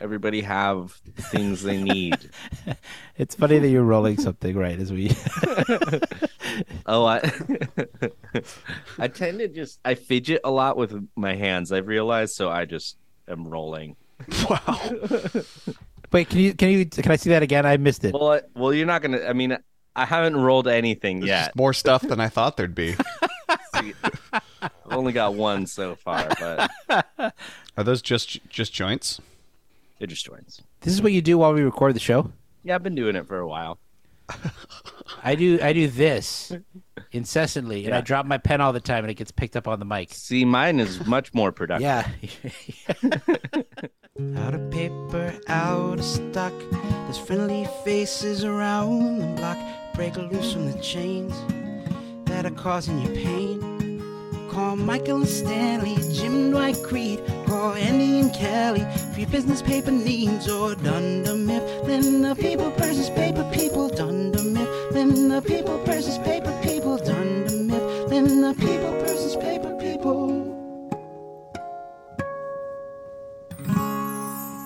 Everybody have things they need. It's funny that you're rolling something right as we. oh, I I tend to just I fidget a lot with my hands. I've realized, so I just am rolling. Wow. Wait, can you can you can I see that again? I missed it. Well, I, well, you're not gonna. I mean, I haven't rolled anything There's yet. just more stuff than I thought there'd be. See, I've only got one so far, but Are those just just joints? They're just joints. This is what you do while we record the show. Yeah, I've been doing it for a while. I do I do this incessantly, and I drop my pen all the time, and it gets picked up on the mic. See, mine is much more productive. Yeah. Out of paper, out of stock. There's friendly faces around the block. Break loose from the chains that are causing you pain. Call Michael and Stanley, Jim Dwight Creed. Call Andy and Kelly for your business paper needs or Dunder Mifflin. The people versus paper people. Dunder Mifflin. The people versus paper people. Dunder Mifflin. The people versus paper people.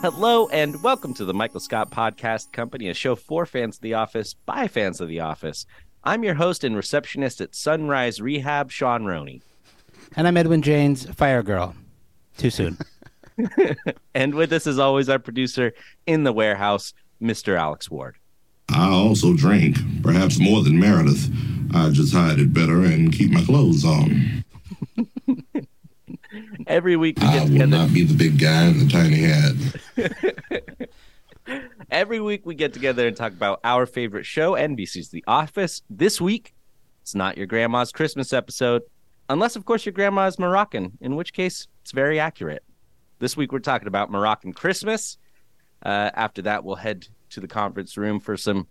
Hello and welcome to the Michael Scott Podcast Company, a show for fans of The Office by fans of The Office. I'm your host and receptionist at Sunrise Rehab, Sean Roney. And I'm Edwin James, Fire Girl. Too soon. And with us, as always, our producer in the warehouse, Mr. Alex Ward. I also drink, perhaps more than Meredith. I just hide it better and keep my clothes on. Every week we I get will not be the big guy in the tiny hat. Every week we get together and talk about our favorite show, NBC's The Office. This week, it's not your grandma's Christmas episode, unless, of course, your grandma is Moroccan, in which case it's very accurate. This week we're talking about Moroccan Christmas. Uh, after that, we'll head to the conference room for some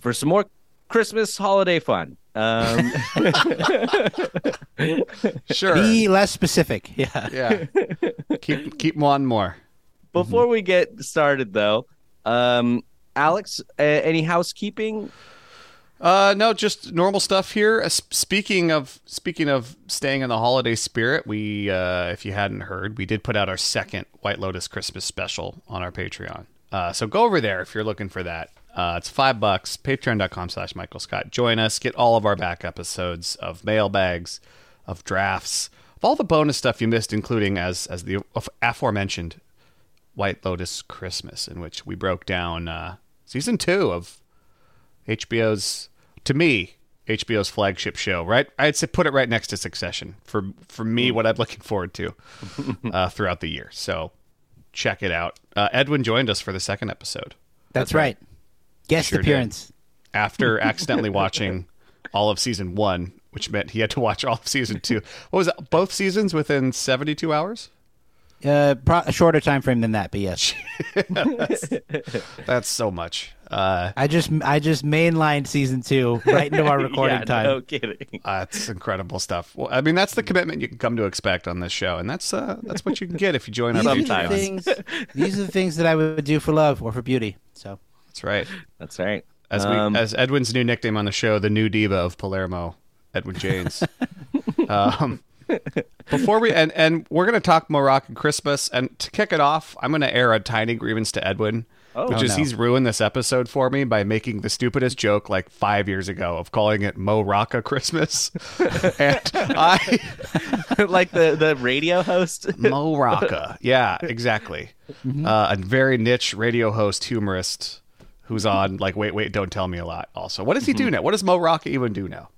for some more Christmas holiday fun. Um, Sure. Be less specific. Yeah. yeah. keep keep one more. before we get started, though, um, Alex, uh, any housekeeping? Uh, no, just normal stuff here. Uh, speaking of speaking of staying in the holiday spirit, we, uh, if you hadn't heard, we did put out our second White Lotus Christmas special on our Patreon. Uh, so go over there if you're looking for that. Uh, it's five bucks. Patreon.com slash Michael Scott. Join us. Get all of our back episodes of mailbags, of drafts, of all the bonus stuff you missed, including as as the aforementioned White Lotus Christmas, in which we broke down uh, season two of HBO's, to me, HBO's flagship show. Right, I'd say put it right next to Succession for for me. What I'm looking forward to uh, throughout the year. So check it out. Uh, Edwin joined us for the second episode That's, right. Guest Sure did. appearance. after accidentally watching all of season one, which meant he had to watch all of season two. What was it? Both seasons within 72 hours. Uh, pro- a shorter time frame than that, but yes. That's so much. Uh, I just I just mainlined season two right into our recording yeah, time. No kidding. That's incredible stuff. Well, I mean, that's the commitment you can come to expect on this show, and that's uh, that's what you can get if you join our These are, the Patreon. things, these are the things that I would do for love or for beauty. So That's right. That's right. As we, Um, as Edwin's new nickname on the show, the new diva of Palermo, Edwin James. um, Before we and and we're gonna talk Moroccan Christmas, and to kick it off, I'm gonna air a tiny grievance to Edwin, which Oh, is no. he's ruined this episode for me by making the stupidest joke like five years ago of calling it Mo Rocca Christmas, and I like the the radio host. Mo Rocca, yeah, exactly, uh, a very niche radio host humorist who's on like wait wait don't tell me a lot. Also, what does he do now? What does Mo Rocca even do now?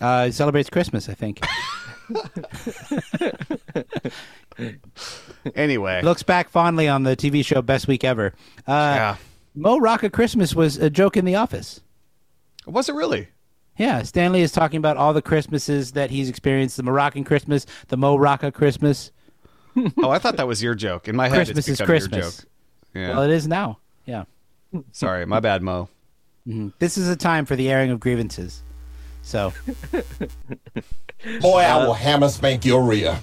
Uh, he celebrates Christmas, I think. Anyway, Looks back fondly on the TV show Best Week Ever. Uh, yeah, Mo Rocca Christmas was a joke in The Office. was it really? Yeah, Stanley is talking about all the Christmases that he's experienced: the Moroccan Christmas, the Mo Rocca Christmas. Oh, I thought that was your joke. In my head, Christmas it's is Christmas. your joke. Yeah. Well, it is now. Yeah, Sorry, my bad, Mo. this is a time for the airing of grievances. So Boy, I will hammer spank your rear.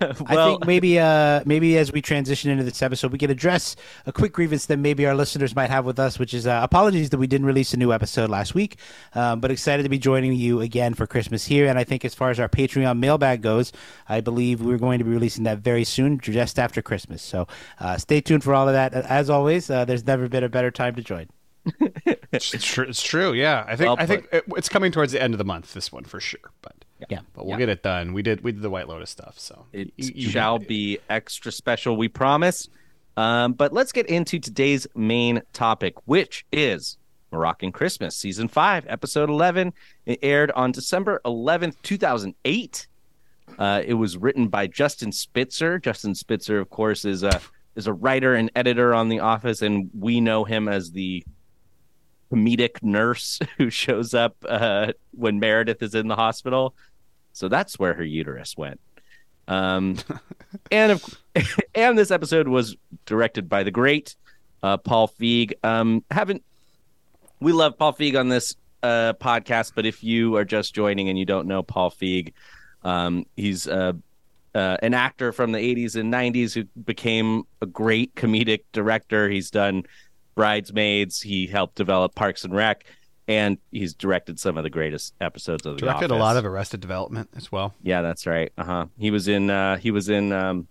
I think maybe uh maybe as we transition into this episode, we can address a quick grievance that maybe our listeners might have with us, which is uh, apologies that we didn't release a new episode last week, um, but excited to be joining you again for Christmas here. And I think as far as our Patreon mailbag goes, I believe we're going to be releasing that very soon, just after Christmas. So uh, stay tuned for all of that. As always, uh, there's never been a better time to join. It's true. It's true. Yeah, I think Well I think it, it's coming towards the end of the month. This one for sure. But Yeah. but we'll get it done. We did we did the White Lotus stuff. So It You- you shall got be extra special, we promise. Um, but let's get into today's main topic, which is Moroccan Christmas, season five, episode 11. It aired on December 11th, 2008. Uh, it was written by Justin Spitzer. Justin Spitzer, of course, is a is a writer and editor on The Office, and we know him as the comedic nurse who shows up uh, when Meredith is in the hospital. So that's where her uterus went. Um, and of, and this episode was directed by the great uh, Paul Feig. Um, haven't we love Paul Feig on this uh, podcast? But if you are just joining and you don't know Paul Feig, um, he's uh, uh, an actor from the 80s and 90s who became a great comedic director. He's done Bridesmaids. He helped develop Parks and Rec, and he's directed some of the greatest episodes of The directed a lot of Arrested Development as well. Yeah, that's right. Uh huh. He was in. uh He was in. um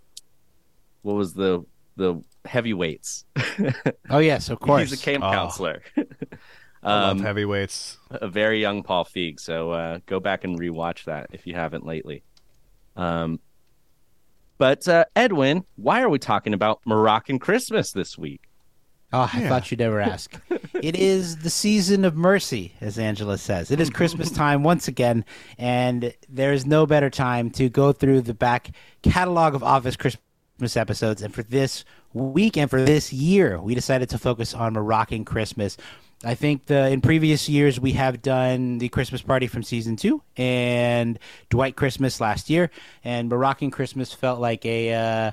What was the the heavyweights? Oh yes, of course. He's a camp Oh. counselor. I love um, heavyweights. a very young Paul Feig. So uh, go back and rewatch that if you haven't lately. Um, but uh, Edwin, why are we talking about Moroccan Christmas this week? Oh, I thought you'd never ask. it is the season of mercy, as Angela says. It is Christmas time once again, and there is no better time to go through the back catalog of Office Christmas episodes. And for this week and for this year, we decided to focus on Moroccan Christmas. I think the in previous years we have done the Christmas party from season two and Dwight Christmas last year, and Moroccan Christmas felt like a. Uh,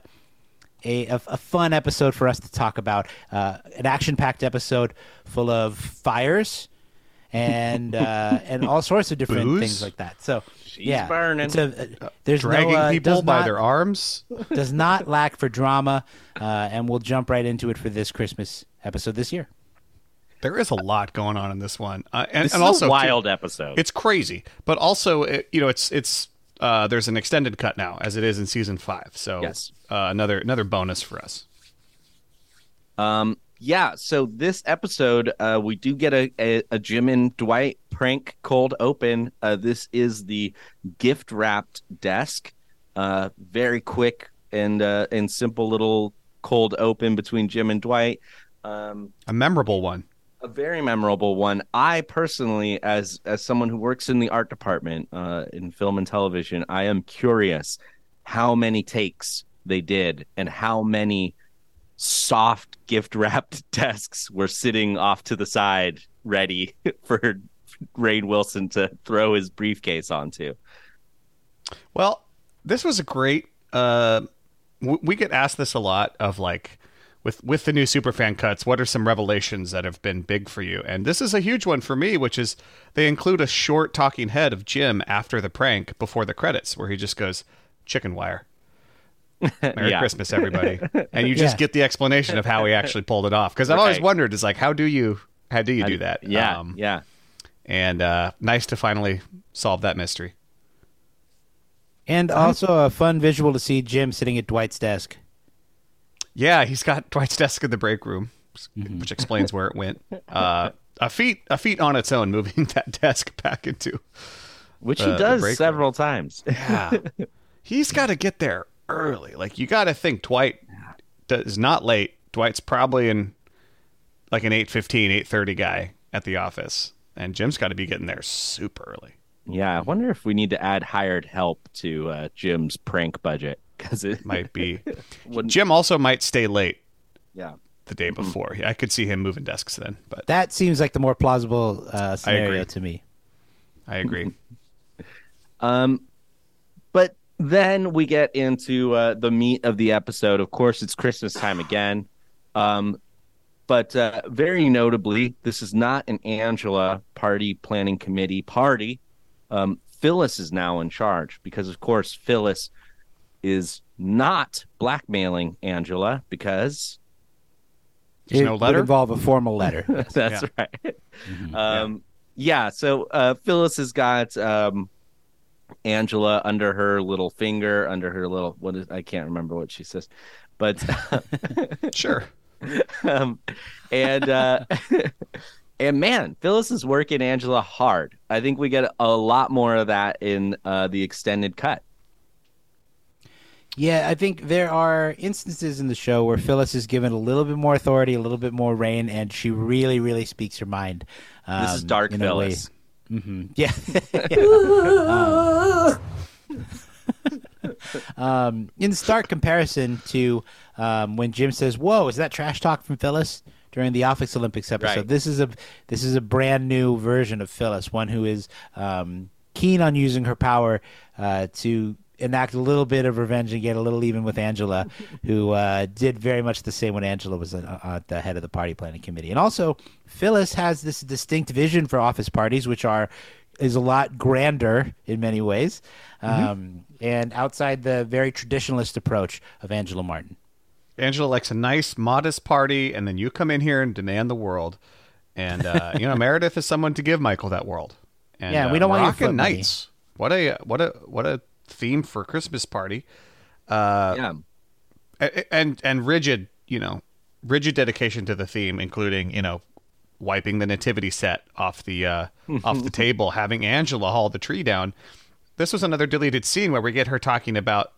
a, a, a fun episode for us to talk about. Uh, an action packed episode full of fires and uh, and all sorts of different Booze? things like that. So yeah, burning. it's a- uh, there's Dragging no, uh, people by not- their arms. does not lack for drama, uh, and we'll jump right into it for this Christmas episode this year. There is a lot going on in this one, uh, and, This and is also a wild episode. It's crazy, but also it, you know it's it's uh, there's an extended cut now as it is in season five. So Yes. Uh, another another bonus for us. Um, yeah. So this episode, uh, we do get a, a, a Jim and Dwight prank cold open. Uh, this is the gift wrapped desk. Uh, very quick and uh, and simple little cold open between Jim and Dwight. Um, A memorable one. a very memorable one. I personally, as as someone who works in the art department uh, in film and television, I am curious how many takes they did and how many soft gift wrapped desks were sitting off to the side, ready for Rainn Wilson to throw his briefcase onto. Well, this was a great. Uh, we get asked this a lot of like, with with the new superfan cuts, what are some revelations that have been big for you? And this is a huge one for me, which is they include a short talking head of Jim after the prank before the credits, where he just goes, "Chicken wire." Merry Yeah. Christmas, everybody! and you just Yeah. get the explanation of how he actually pulled it off. Because I've always wondered, is like, how do you how do you do that? Yeah, Um, yeah. and uh, nice to finally solve that mystery. And also a fun visual to see Jim sitting at Dwight's desk. Yeah, he's got Dwight's desk in the break room, which explains where it went. Uh, a feat, a feat on its own, moving that desk back into. Which Uh, he the does break several times. Yeah, he's got to get there early. Like you got to think Dwight is not late. Dwight's probably in like an 8.15, 8.30 guy at the office, and Jim's got to be getting there super early. Yeah, I wonder if we need to add hired help to uh, Jim's prank budget because it Might be. Jim also might stay late Yeah, the day before. I could see him moving desks then, but That seems like the more plausible uh, scenario to me. I agree. Um, but then we get into uh, the meat of the episode. Of course, it's Christmas time again. Um, but uh, very notably, this is not an Angela party planning committee party. Um, Phyllis is now in charge because, of course, Phyllis is not blackmailing Angela because There's it no would involve a formal letter. That's right. Um, yeah. So uh, Phyllis has got um, Angela under her little finger, under her little what is I can't remember what she says, but Sure. um, and uh, and man, Phyllis is working Angela hard. I think we get a lot more of that in uh, the extended cut. Yeah, I think there are instances in the show where Phyllis is given a little bit more authority, a little bit more reign, and she really, really speaks her mind. Um, This is dark Phyllis. way- Phyllis. Mhm. Yeah. um, um, in stark comparison to um, when Jim says, "Whoa, is that trash talk from Phyllis?" during the Office Olympics episode. Right. This is a this is a brand new version of Phyllis, one who is um, keen on using her power uh, to enact a little bit of revenge and get a little even with Angela, who uh, did very much the same when Angela was uh, at the head of the party planning committee. And also, Phyllis has this distinct vision for office parties, which are is a lot grander in many ways, um, and outside the very traditionalist approach of Angela Martin. Angela likes a nice, modest party, and then you come in here and demand the world. And uh, you know, Meredith is someone to give Michael that world. And, Yeah, we uh, don't want your Moroccan foot money. What a what a what a theme for Christmas party. Uh, yeah. a- and and rigid, you know, rigid dedication to the theme, including you know, wiping the nativity set off the uh, off the table, having Angela haul the tree down. This was another deleted scene where we get her talking about,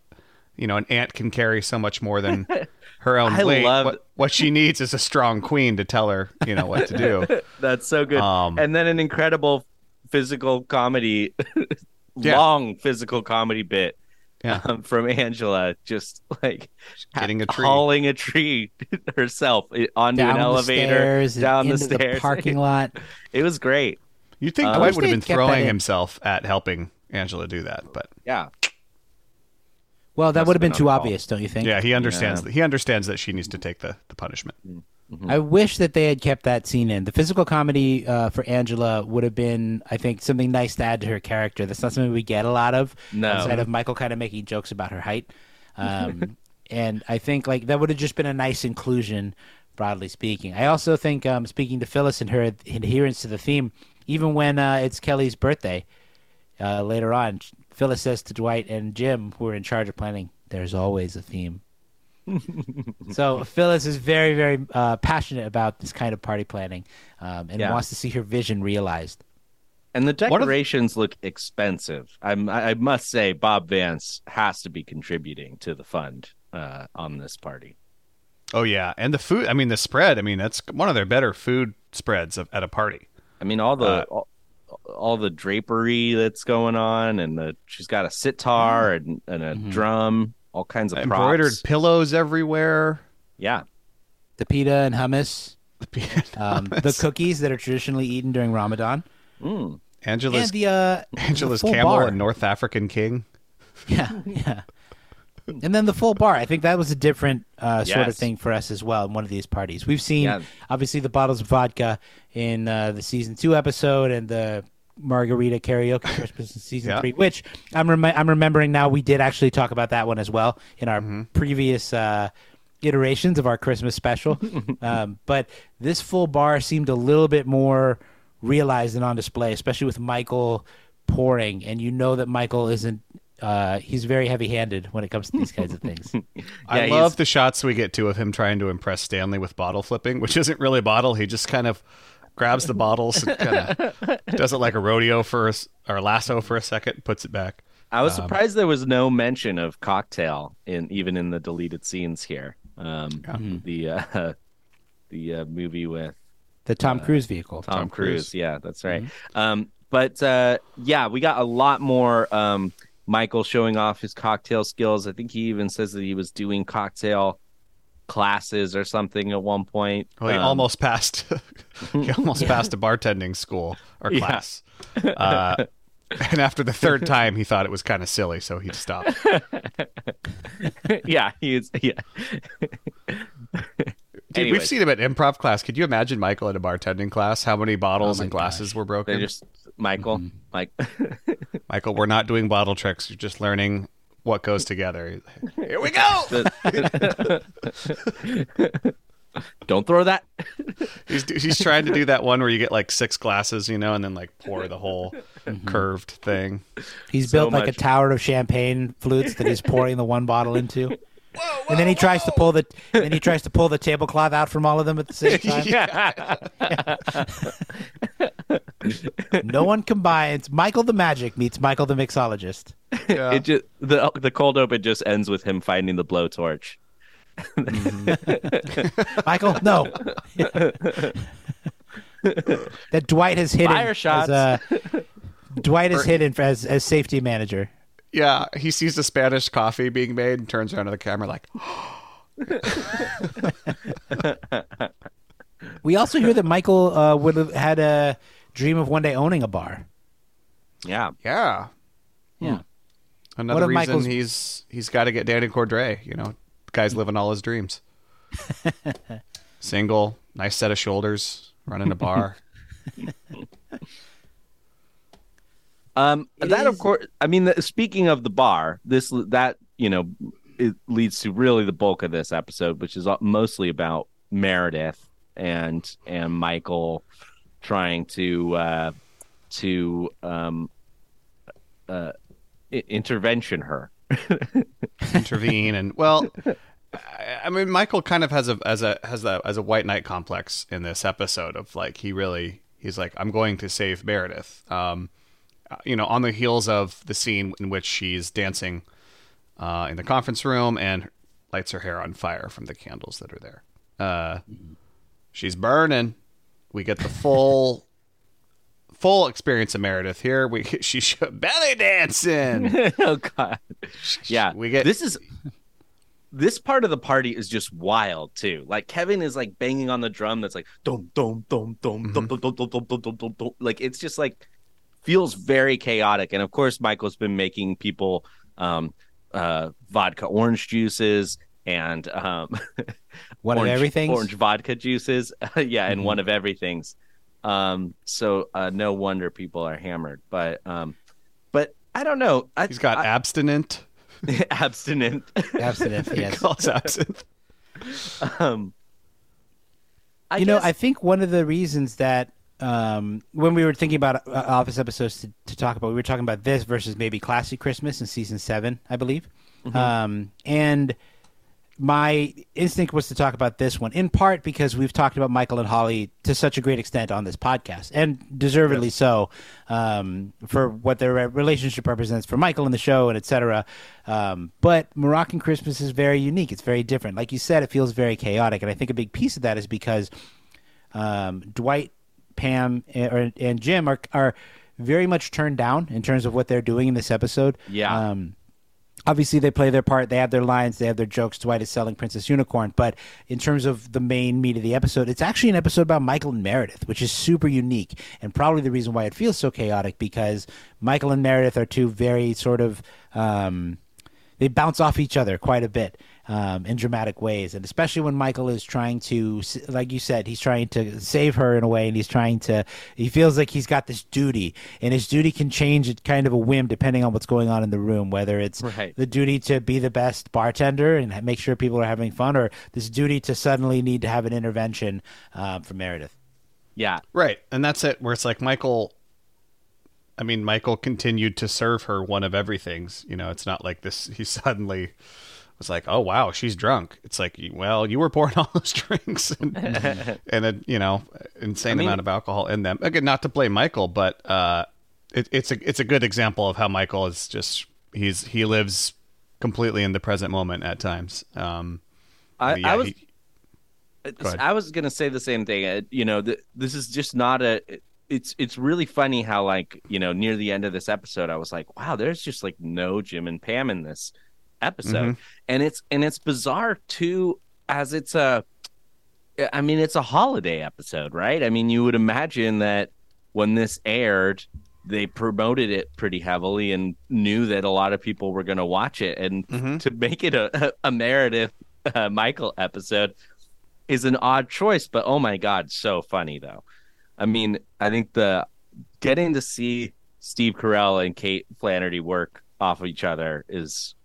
you know, an ant can carry so much more than her own I weight. loved- What, what she needs is a strong queen to tell her, you know, what to do. That's so good. Um, and then an incredible physical comedy, Yeah. long physical comedy bit Yeah. um, from Angela, just like Getting a tree. hauling a tree herself i- onto Down an elevator, the stairs, down the into stairs, parking lot. It was great. You'd think Uh, Dwight wish would have been kept that throwing in. himself at helping Angela do that, but Yeah, Well, that would have have been been too obvious, don't you think? yeah, he understands Yeah. that he understands that she needs to take the, the punishment. I wish that they had kept that scene in. The physical comedy uh, for Angela would have been, I think, something nice to add to her character. That's not something we get a lot of. No. Outside of Michael kind of making jokes about her height. Um, and I think like that would have just been a nice inclusion, broadly speaking. I also think, um, speaking to Phyllis and her adherence to the theme, even when uh, it's Kelly's birthday uh, later on, Phyllis says to Dwight and Jim, who are in charge of planning, "There's always a theme." So Phyllis is very, very uh, passionate about this kind of party planning, um, and Yeah. wants to see her vision realized. and the One of the- decorations look expensive. I'm, I I must say, Bob Vance has to be contributing to the fund uh, on this party. Oh yeah, and the food. I mean, the spread. I mean, that's one of their better food spreads of, at a party. I mean, all the Uh, all, all the drapery that's going on, and the she's got a sitar and, and a drum, all kinds of Embroidered props. pillows everywhere. Yeah, The pita and hummus, The um, the cookies that are traditionally eaten during Ramadan, Mm. Angela's and the uh, Angela's the camel bar. and North African king. Yeah, yeah. And then the full bar. I think that was a different uh, sort of thing for us as well in one of these parties. We've seen Yeah. obviously the bottles of vodka in uh, the season two episode and the margarita karaoke Christmas in season Yeah. three, which I'm rem- I'm remembering now. We did actually talk about that one as well in our previous. Uh, iterations of our Christmas special, um, but this full bar seemed a little bit more realized and on display, especially with Michael pouring, and you know that Michael isn't uh, he's very heavy-handed when it comes to these kinds of things. I love he's- the shots we get to of him trying to impress Stanley with bottle flipping, which isn't really a bottle. He just kind of grabs the bottles and kind of does it like a rodeo for a, s- or a lasso for a second, puts it back. I Um, was surprised there was no mention of cocktail in even in the deleted scenes here. Um, The uh, the uh, movie with The Tom Cruise vehicle. Tom, Tom Cruise. Cruise. Mm-hmm. Yeah, that's right. Um, but uh, yeah, we got a lot more um, Michael showing off his cocktail skills. I think he even says that he was doing cocktail classes or something at one point. Well, he Um, almost passed. he almost passed a bartending school or Yeah. class. Uh, and after the third time, he thought it was kind of silly, so he stopped. yeah, he's yeah. Dude, we've seen him at improv class. Could you imagine Michael at a bartending class? How many bottles Oh and glasses were broken? They're broken? just Michael, Mm-hmm. Mike. Michael, we're not doing bottle tricks. You're just learning what goes together. Here we go. Don't throw that. He's he's trying to do that one where you get like six glasses, you know, and then like pour the whole mm-hmm. curved thing. He's So built like much. a tower of champagne flutes that he's pouring the one bottle into. and then he tries to pull the and then he tries to pull the tablecloth out from all of them at the same time. No one combines Michael the Magic meets Michael the Mixologist. It just the the cold open just ends with him finding the blowtorch. Michael, no. that Dwight has hidden Fire shots. as uh, Dwight is hidden as as safety manager. Yeah, he sees the Spanish coffee being made and turns around to the camera like, We also hear that Michael uh, would have had a dream of one day owning a bar. Yeah. "Yeah." Yeah. Another What of reason Michael's- he's he's got to get Danny Cordray. You know, guy's living all his dreams. Single, nice set of shoulders, running a bar. Um, It that of is- course. I mean, the, speaking of the bar, this that you know, it leads to really the bulk of this episode, which is mostly about Meredith and and Michael trying to uh, to um, uh, I- intervention her. intervene and well I- mean Michael kind of has a as a has a as a white knight complex in this episode of like he really he's like I'm going to save Meredith. Um uh, you know on the heels of the scene in which she's dancing uh in the conference room and lights her hair on fire from the candles that are there. Uh she's burning we get the full full experience of Meredith here we she belly dancing oh God. Yeah, We get- this is this part of the party is just wild too. Like Kevin is like banging on the drum that's like dum dum dum dum dum dum dum dum dum dum dum dum. Like it's just like feels very chaotic. And of course, Michael's been making people um uh vodka orange juices and um One orange, of everything. orange vodka juices. yeah, and one of everything's. Um, so uh, no wonder people are hammered. But um, but I don't know. I, he's got I- abstinent abstinent. Abstinence, He yes. calls absinthe. um, I you know, guess- I think one of the reasons that um, when we were thinking about uh, Office episodes to, to talk about, we were talking about this versus maybe Classy Christmas in season seven, I believe. Mm-hmm. Um, and my instinct was to talk about this one in part because we've talked about Michael and Holly to such a great extent on this podcast, and deservedly so, um, for what their relationship represents for Michael in the show and etc. Um, but Moroccan Christmas is very unique. It's very different. Like you said, it feels very chaotic, and I think a big piece of that is because um, Dwight, Pam, and, and Jim are are very much turned down in terms of what they're doing in this episode. Yeah. Obviously, they play their part. They have their lines. They have their jokes. Dwight is selling Princess Unicorn, but in terms of the main meat of the episode, it's actually an episode about Michael and Meredith, which is super unique and probably the reason why it feels so chaotic because Michael and Meredith are two very sort of um, they bounce off each other quite a bit um, in dramatic ways, and especially when Michael is trying to, like you said, he's trying to save her in a way, and he's trying to. He feels like he's got this duty, and his duty can change at kind of a whim depending on what's going on in the room. Whether it's Right. the duty to be the best bartender and make sure people are having fun, or this duty to suddenly need to have an intervention um, from Meredith. yeah, Right. And that's it, where it's like Michael I mean, Michael continued to serve her one of everything's. You know, it's not like this. He suddenly was like, "Oh wow, she's drunk." It's like, well, you were pouring all those drinks and, and a you know insane I mean- amount of alcohol in them. Again, not to blame Michael, but uh, it, it's a it's a good example of how Michael is just he's he lives completely in the present moment at times. Um, I, yeah, I was he- I was gonna say the same thing. You know, th- this is just not a. It's it's really funny how like you know near the end of this episode, I was like, wow, there's just like no Jim and Pam in this episode, and it's and it's bizarre too, as it's a. I mean, it's a holiday episode, right? I mean, you would imagine that when this aired, they promoted it pretty heavily and knew that a lot of people were going to watch it, and Mhm. to make it a a Meredith uh, Michael episode is an odd choice, but oh my god, so funny though. I mean, I think the getting to see Steve Carell and Kate Flannery work off of each other is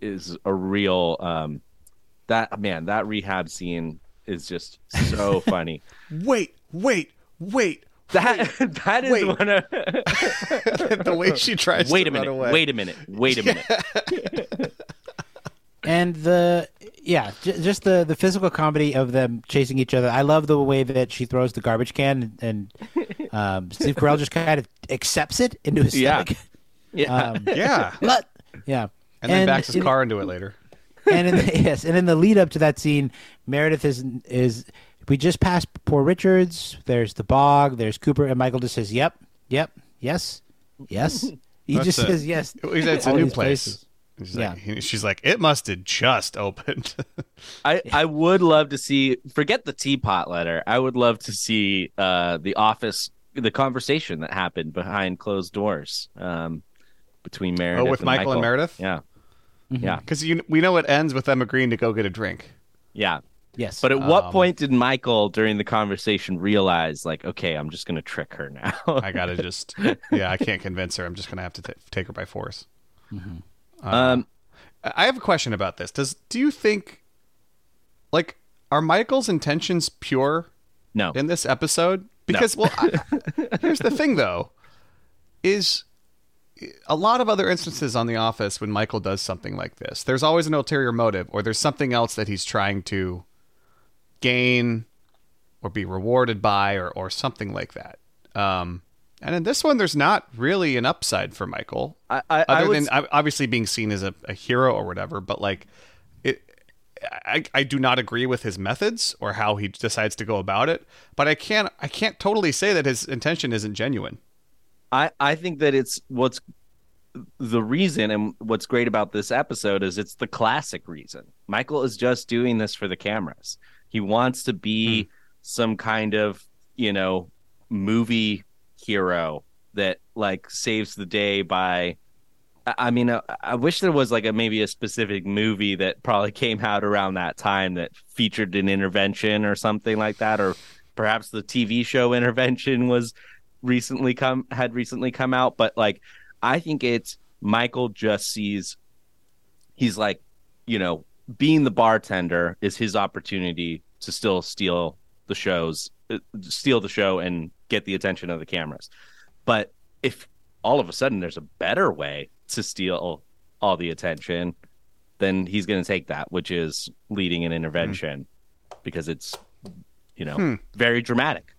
is a real um that man, that rehab scene is just so funny. wait, wait, wait. That that is wait. one of the way she tries Wait to a minute. Wait a minute. Wait a minute. And the yeah, j- just the the physical comedy of them chasing each other. I love the way that she throws the garbage can, and um, Steve Carell just kind of accepts it into his Yeah. stomach. Yeah. Um, Yeah, but- yeah, and then backs his in- car into it later. and in the, yes, and in the lead up to that scene, Meredith is is we just passed Poor Richards. There's the bog. There's Cooper, and Michael just says, "Yep, yep, yes, yes." He That's just it. says yes. It's a new place. places. She's Yeah. like, she's like, it must have just opened. I, I would love to see forget the teapot letter. I would love to see uh the office the conversation that happened behind closed doors um between Meredith Oh, with and Michael and Meredith? Yeah. Mm-hmm. Yeah. Because you, we know it ends with them agreeing to go get a drink. Yeah. Yes, But at what Um, point did Michael during the conversation realize like okay, I'm just going to trick her now? I gotta just, yeah, I can't convince her. I'm just gonna have to ta take her by force. Um I have a question about this. Does do you think, like, are Michael's intentions pure no. in this episode? Because, well, I, here's the thing, though, is a lot of other instances on The Office when Michael does something like this, there's always an ulterior motive, or there's something else that he's trying to gain or be rewarded by, or or something like that. Um, and in this one, there's not really an upside for Michael I I, I other would than obviously being seen as a, a hero or whatever but like it I, I do not agree with his methods or how he decides to go about it but i can't i can't totally say that his intention isn't genuine I, I think that it's what's the reason and what's great about this episode is it's the classic reason. Michael is just doing this for the cameras. He wants to be hmm. some kind of, you know, movie hero that like saves the day by I- mean, I, I wish there was like a maybe a specific movie that probably came out around that time that featured an intervention or something like that, or perhaps the TV show intervention was recently come had recently come out. But like, I think it's Michael just sees he's like, you know, being the bartender is his opportunity to still steal the shows, uh, steal the show and get the attention of the cameras. But if all of a sudden there's a better way to steal all the attention, then he's going to take that, which is leading an intervention because it's, you know, hmm. very dramatic.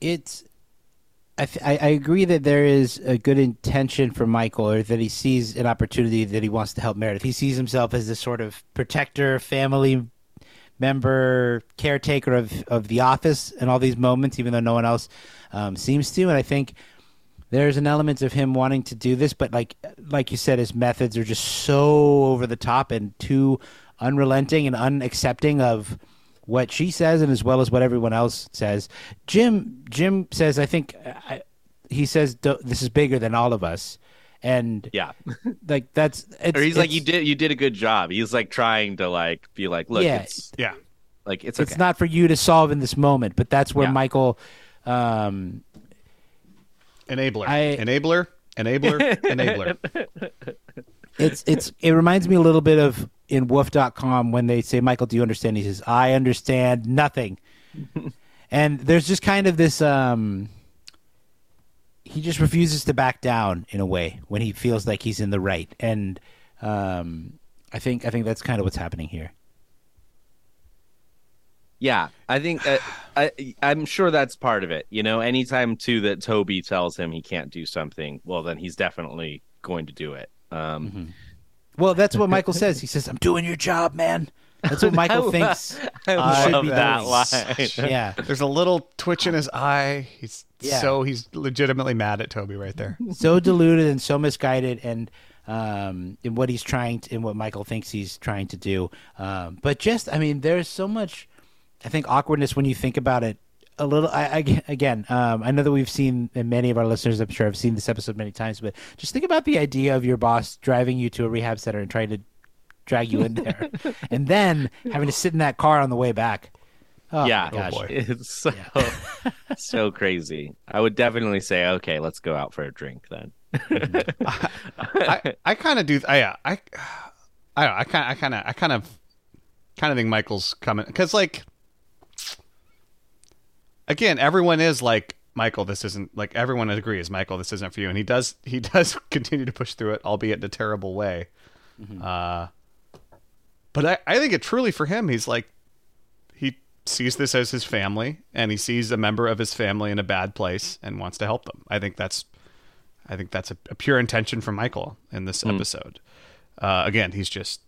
it's I, th- I I agree that there is a good intention for Michael, or that he sees an opportunity that he wants to help Meredith. He sees himself as this sort of protector, family member, caretaker of of the office in all these moments, even though no one else um, seems to. And I think there's an element of him wanting to do this, but like like you said, his methods are just so over the top and too unrelenting and unaccepting of what she says and as well as what everyone else says. Jim Jim says I think I, he says this is bigger than all of us. And Yeah. like that's it's, or he's like, you did, you did a good job. He's like trying to like be like, look, Yeah. it's yeah like, it's okay. it's not for you to solve in this moment, but that's where Yeah. Michael um enabler I- enabler enabler enabler it's it's it reminds me a little bit of in WUPHF.com when they say michael do you understand he says i understand nothing and there's just kind of this um he just refuses to back down in a way when he feels like he's in the right, and um, I think I think that's kind of what's happening here. Yeah, I think uh, I I'm sure that's part of it. You know, anytime too that Toby tells him he can't do something, well, then he's definitely going to do it. Um, mm-hmm. Well, that's what Michael says. He says, "I'm doing your job, man." That's what Michael thinks. I love that line. yeah, there's a little twitch in his eye. He's yeah. so he's legitimately mad at Toby right there. so deluded and so misguided, and um, in what he's trying to, in what Michael thinks he's trying to do. Um, but just, I mean, there's so much I think awkwardness when you think about it a little. I, I again, um, I know that we've seen, and many of our listeners, I'm sure, have seen this episode many times. But just think about the idea of your boss driving you to a rehab center and trying to drag you in there, and then having to sit in that car on the way back. Oh, yeah, oh it's so yeah. so crazy. I would definitely say, okay, let's go out for a drink then. I, I, I kind of do. I, yeah, I, I, I kind, I kind of, I kind of, kind of think Michael's coming because, like, again, everyone is like Michael. This isn't like everyone agrees. Michael, this isn't for you, and he does. He does continue to push through it, albeit in a terrible way. Mm-hmm. Uh, but I, I think it truly for him, he's like, he sees this as his family, and he sees a member of his family in a bad place and wants to help them. I think that's, I think that's a, a pure intention from Michael in this mm. episode. Uh, again, he's just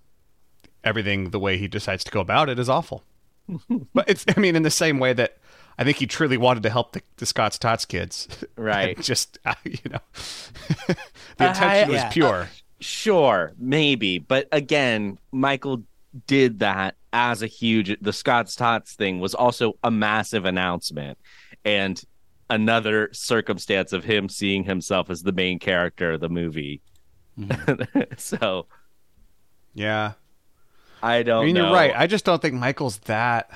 everything the way he decides to go about it is awful. but it's, I mean, in the same way that I think he truly wanted to help the, the Scott's Tots kids. Right. just, uh, you know, the intention was yeah. pure. Uh, sure, maybe. But again, Michael did that as a huge, the Scott's Tots thing was also a massive announcement. And another circumstance of him seeing himself as the main character of the movie. Mm-hmm. so, yeah. I don't I mean, know. you're right. I just don't think Michael's that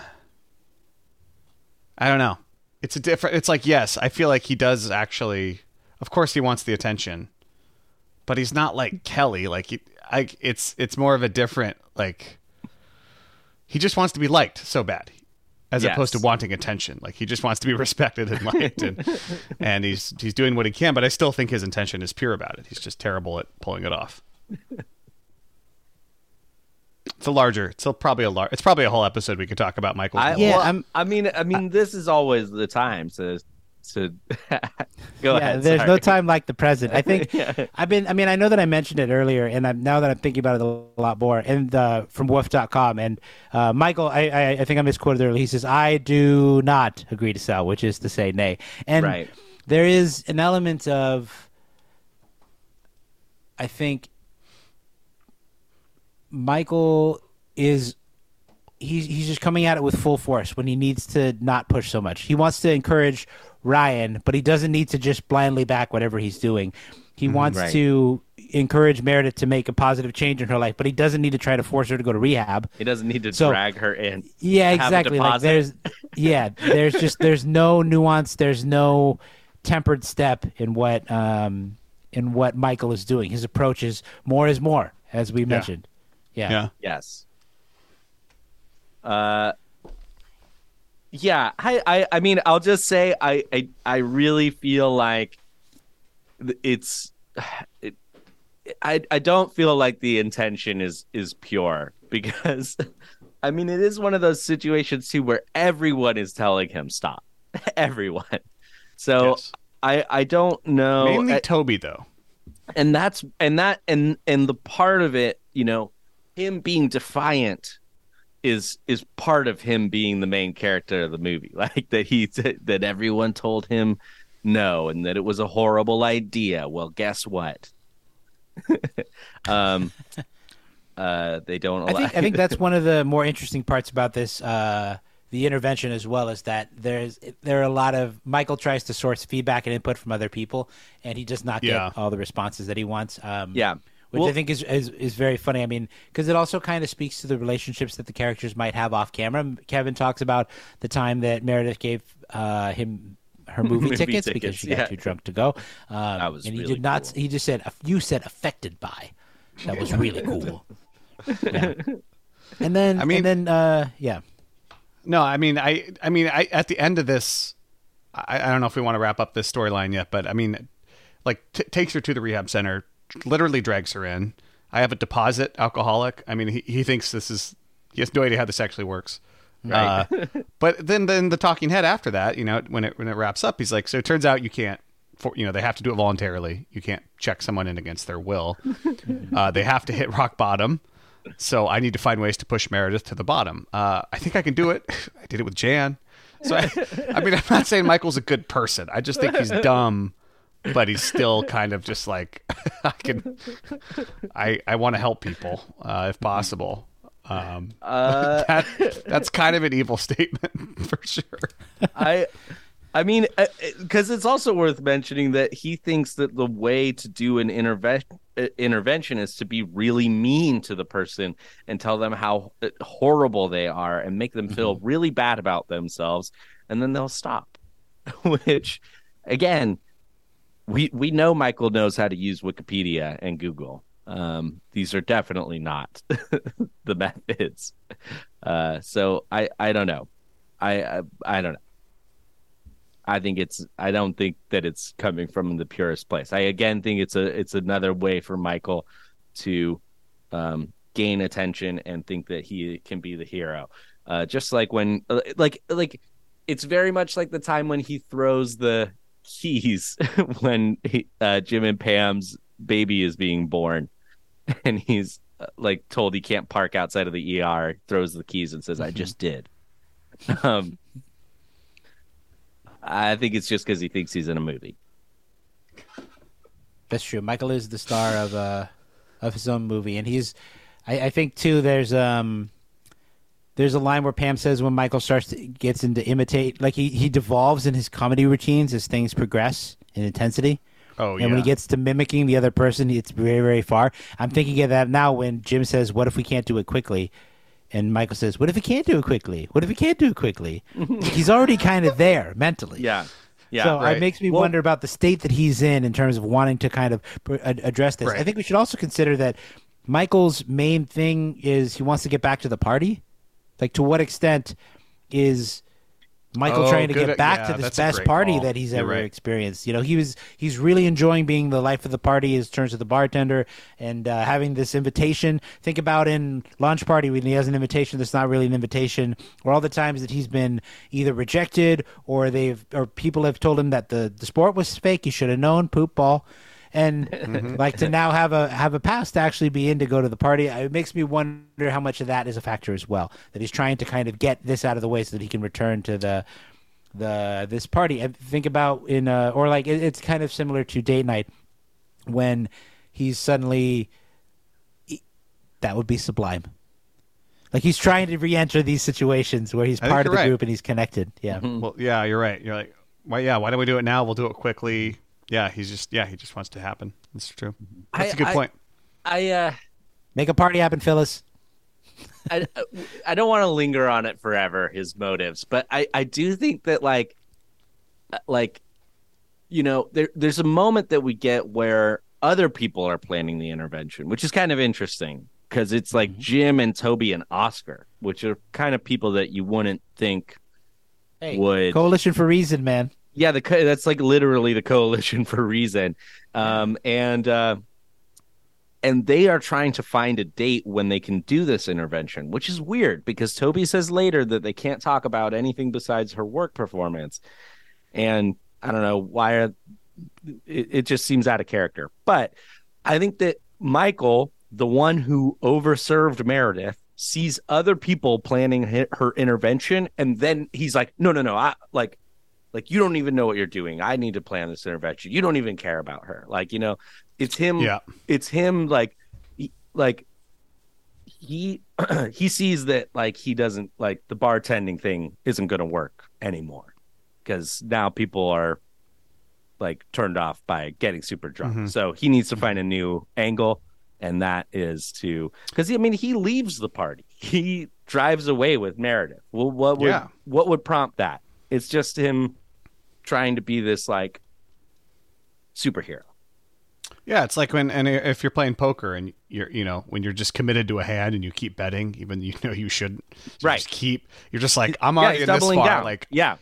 I don't know. It's a different. It's like yes, I feel like he does actually. Of course, he wants the attention, but he's not like Kelly. Like he, I, it's it's more of a different like. He just wants to be liked so bad, as yes. opposed to wanting attention. Like he just wants to be respected and liked, and and he's he's doing what he can. But I still think his intention is pure about it. He's just terrible at pulling it off. It's a larger. It's a, probably a large. It's probably a whole episode we could talk about Michael. I, yeah, well, i mean, I mean, I, this is always the time to to go yeah, ahead. There's sorry. no time like the present. I think yeah. I've been. I mean, I know that I mentioned it earlier, and I'm, now that I'm thinking about it a lot more, and uh, from WUPHF.com, and uh, Michael, I, I, I think I misquoted earlier. He says, "I do not agree to sell," which is to say, nay. And right. there is an element of, I think, Michael is he's he's just coming at it with full force when he needs to not push so much. He wants to encourage Ryan, but he doesn't need to just blindly back whatever he's doing. He mm-hmm, wants right. to encourage Meredith to make a positive change in her life, but he doesn't need to try to force her to go to rehab. He doesn't need to so, drag her in. Yeah, exactly. Like there's yeah, there's just there's no nuance, there's no tempered step in what um in what Michael is doing. His approach is more is more, as we yeah. mentioned. Yeah. Yeah. Yes. Uh yeah, I, I I mean I'll just say I I, I really feel like it's it, I I don't feel like the intention is is pure because I mean it is one of those situations too where everyone is telling him stop. everyone. So yes. I I don't know mainly I, Toby though. And that's and that and and the part of it, you know, him being defiant is is part of him being the main character of the movie. Like that he that everyone told him no and that it was a horrible idea. Well guess what? Um uh they don't allow- I think I think that's one of the more interesting parts about this uh the intervention as well is that there's there are a lot of Michael tries to source feedback and input from other people and he does not get yeah. all the responses that he wants. Um yeah which well, I think is, is, is very funny. I mean, because it also kind of speaks to the relationships that the characters might have off camera. Kevin talks about the time that Meredith gave uh, him her movie, movie tickets, tickets, because she yeah. got too drunk to go. Um, that was and he really did not. Cool. He just said you said affected by. That was really cool. yeah. And then I mean, and then uh, yeah. No, I mean, I I mean, I at the end of this, I, I don't know if we want to wrap up this storyline yet, but I mean, like t- takes her to the rehab center, literally drags her in. I have a deposit alcoholic. I mean, he, he thinks this is he has no idea how this actually works. Right. Uh, but then then the talking head after that, you know, when it when it wraps up, he's like, so it turns out you can't. For, you know, they have to do it voluntarily. You can't check someone in against their will. uh, they have to hit rock bottom. So I need to find ways to push Meredith to the bottom. Uh, I think I can do it. I did it with Jan. So I, I mean, I'm not saying Michael's a good person. I just think he's dumb, but he's still kind of just like I can. I I want to help people uh, if possible. Um, Uh, that that's kind of an evil statement for sure. I, I mean, because it's also worth mentioning that he thinks that the way to do an interve- uh, intervention is to be really mean to the person and tell them how uh, horrible they are and make them feel really bad about themselves, and then they'll stop. Which, again, we we know Michael knows how to use Wikipedia and Google. Um, these are definitely not the methods. Uh, so I I don't know. I, I I don't know. I think it's I don't think that it's coming from the purest place. I again think it's a it's another way for Michael to um, gain attention and think that he can be the hero. Uh, just like when uh, like like it's very much like the time when he throws the keys when he, uh, Jim and Pam's baby is being born and he's uh, like told he can't park outside of the ER, throws the keys and says, "I just did." Um, I think it's just because he thinks he's in a movie. That's true. Michael is the star of uh of his own movie, and he's. I, I think too. There's um. There's a line where Pam says when Michael starts to, gets into imitate, like he, he devolves in his comedy routines as things progress in intensity. Oh yeah and yeah. when he gets to mimicking the other person, it's very, very far. I'm thinking of that now when Jim says, What if we can't do it quickly? And Michael says, What if we can't do it quickly? What if we can't do it quickly? he's already kind of there mentally. Yeah, yeah. so right. it makes me Well- wonder about the state that he's in in terms of wanting to kind of address this. Right. I think we should also consider that Michael's main thing is he wants to get back to the party. Like, to what extent is Michael Oh, trying to good- get back yeah, to this best party call. that he's You're ever right. experienced? You know, he was he's really enjoying being the life of the party. His turns to the bartender and uh, having this invitation. Think about in launch party when he has an invitation that's not really an invitation, or all the times that he's been either rejected or they've or people have told him that the the sport was fake. He should have known, poop ball. And Mm-hmm. like to now have a have a pass to actually be in to go to the party, it makes me wonder how much of that is a factor as well. That he's trying to kind of get this out of the way so that he can return to the the this party. And think about in uh, or like it, it's kind of similar to date night when he's suddenly that would be sublime. Like he's trying to re-enter these situations where he's part of the right. group and he's connected. Yeah. Well, yeah, you're right. You're like, why? Yeah, why don't we do it now? We'll do it quickly. Yeah, he's just yeah, he just wants to happen. That's true. That's a I- good I- point. I uh, Make a party happen, Phyllis. I, I don't want to linger on it forever his motives but i i do think that like uh, like you know there there's a moment that we get where other people are planning the intervention which is kind of interesting because it's like jim and toby and oscar which are kind of people that you wouldn't think Hey, would Coalition for Reason, man. Yeah the co- that's like literally the coalition for reason. Um and uh and they are trying to find a date when they can do this intervention which is weird because toby says later that they can't talk about anything besides her work performance. And i don't know why are, it, it just seems out of character. But i think that michael the one who overserved meredith sees other people planning her intervention and then he's like no no no i like like you don't even know what you're doing. I need to plan this intervention. You don't even care about her. Like you know it's him Yeah. it's him like he, like he he sees that like he doesn't like the bartending thing isn't going to work anymore. Because now people are like turned off by getting super drunk. Mm-hmm. So he needs to find a new angle and that is to because i mean he leaves the party. He drives away with meredith. Well what would Yeah. what would prompt that? It's just him trying to be this like superhero Yeah, it's like when and if you're playing poker and you're you know when you're just committed to a hand and you keep betting even you know you shouldn't you Right. just keep you're just like I'm yeah already he's in this doubling far down like yeah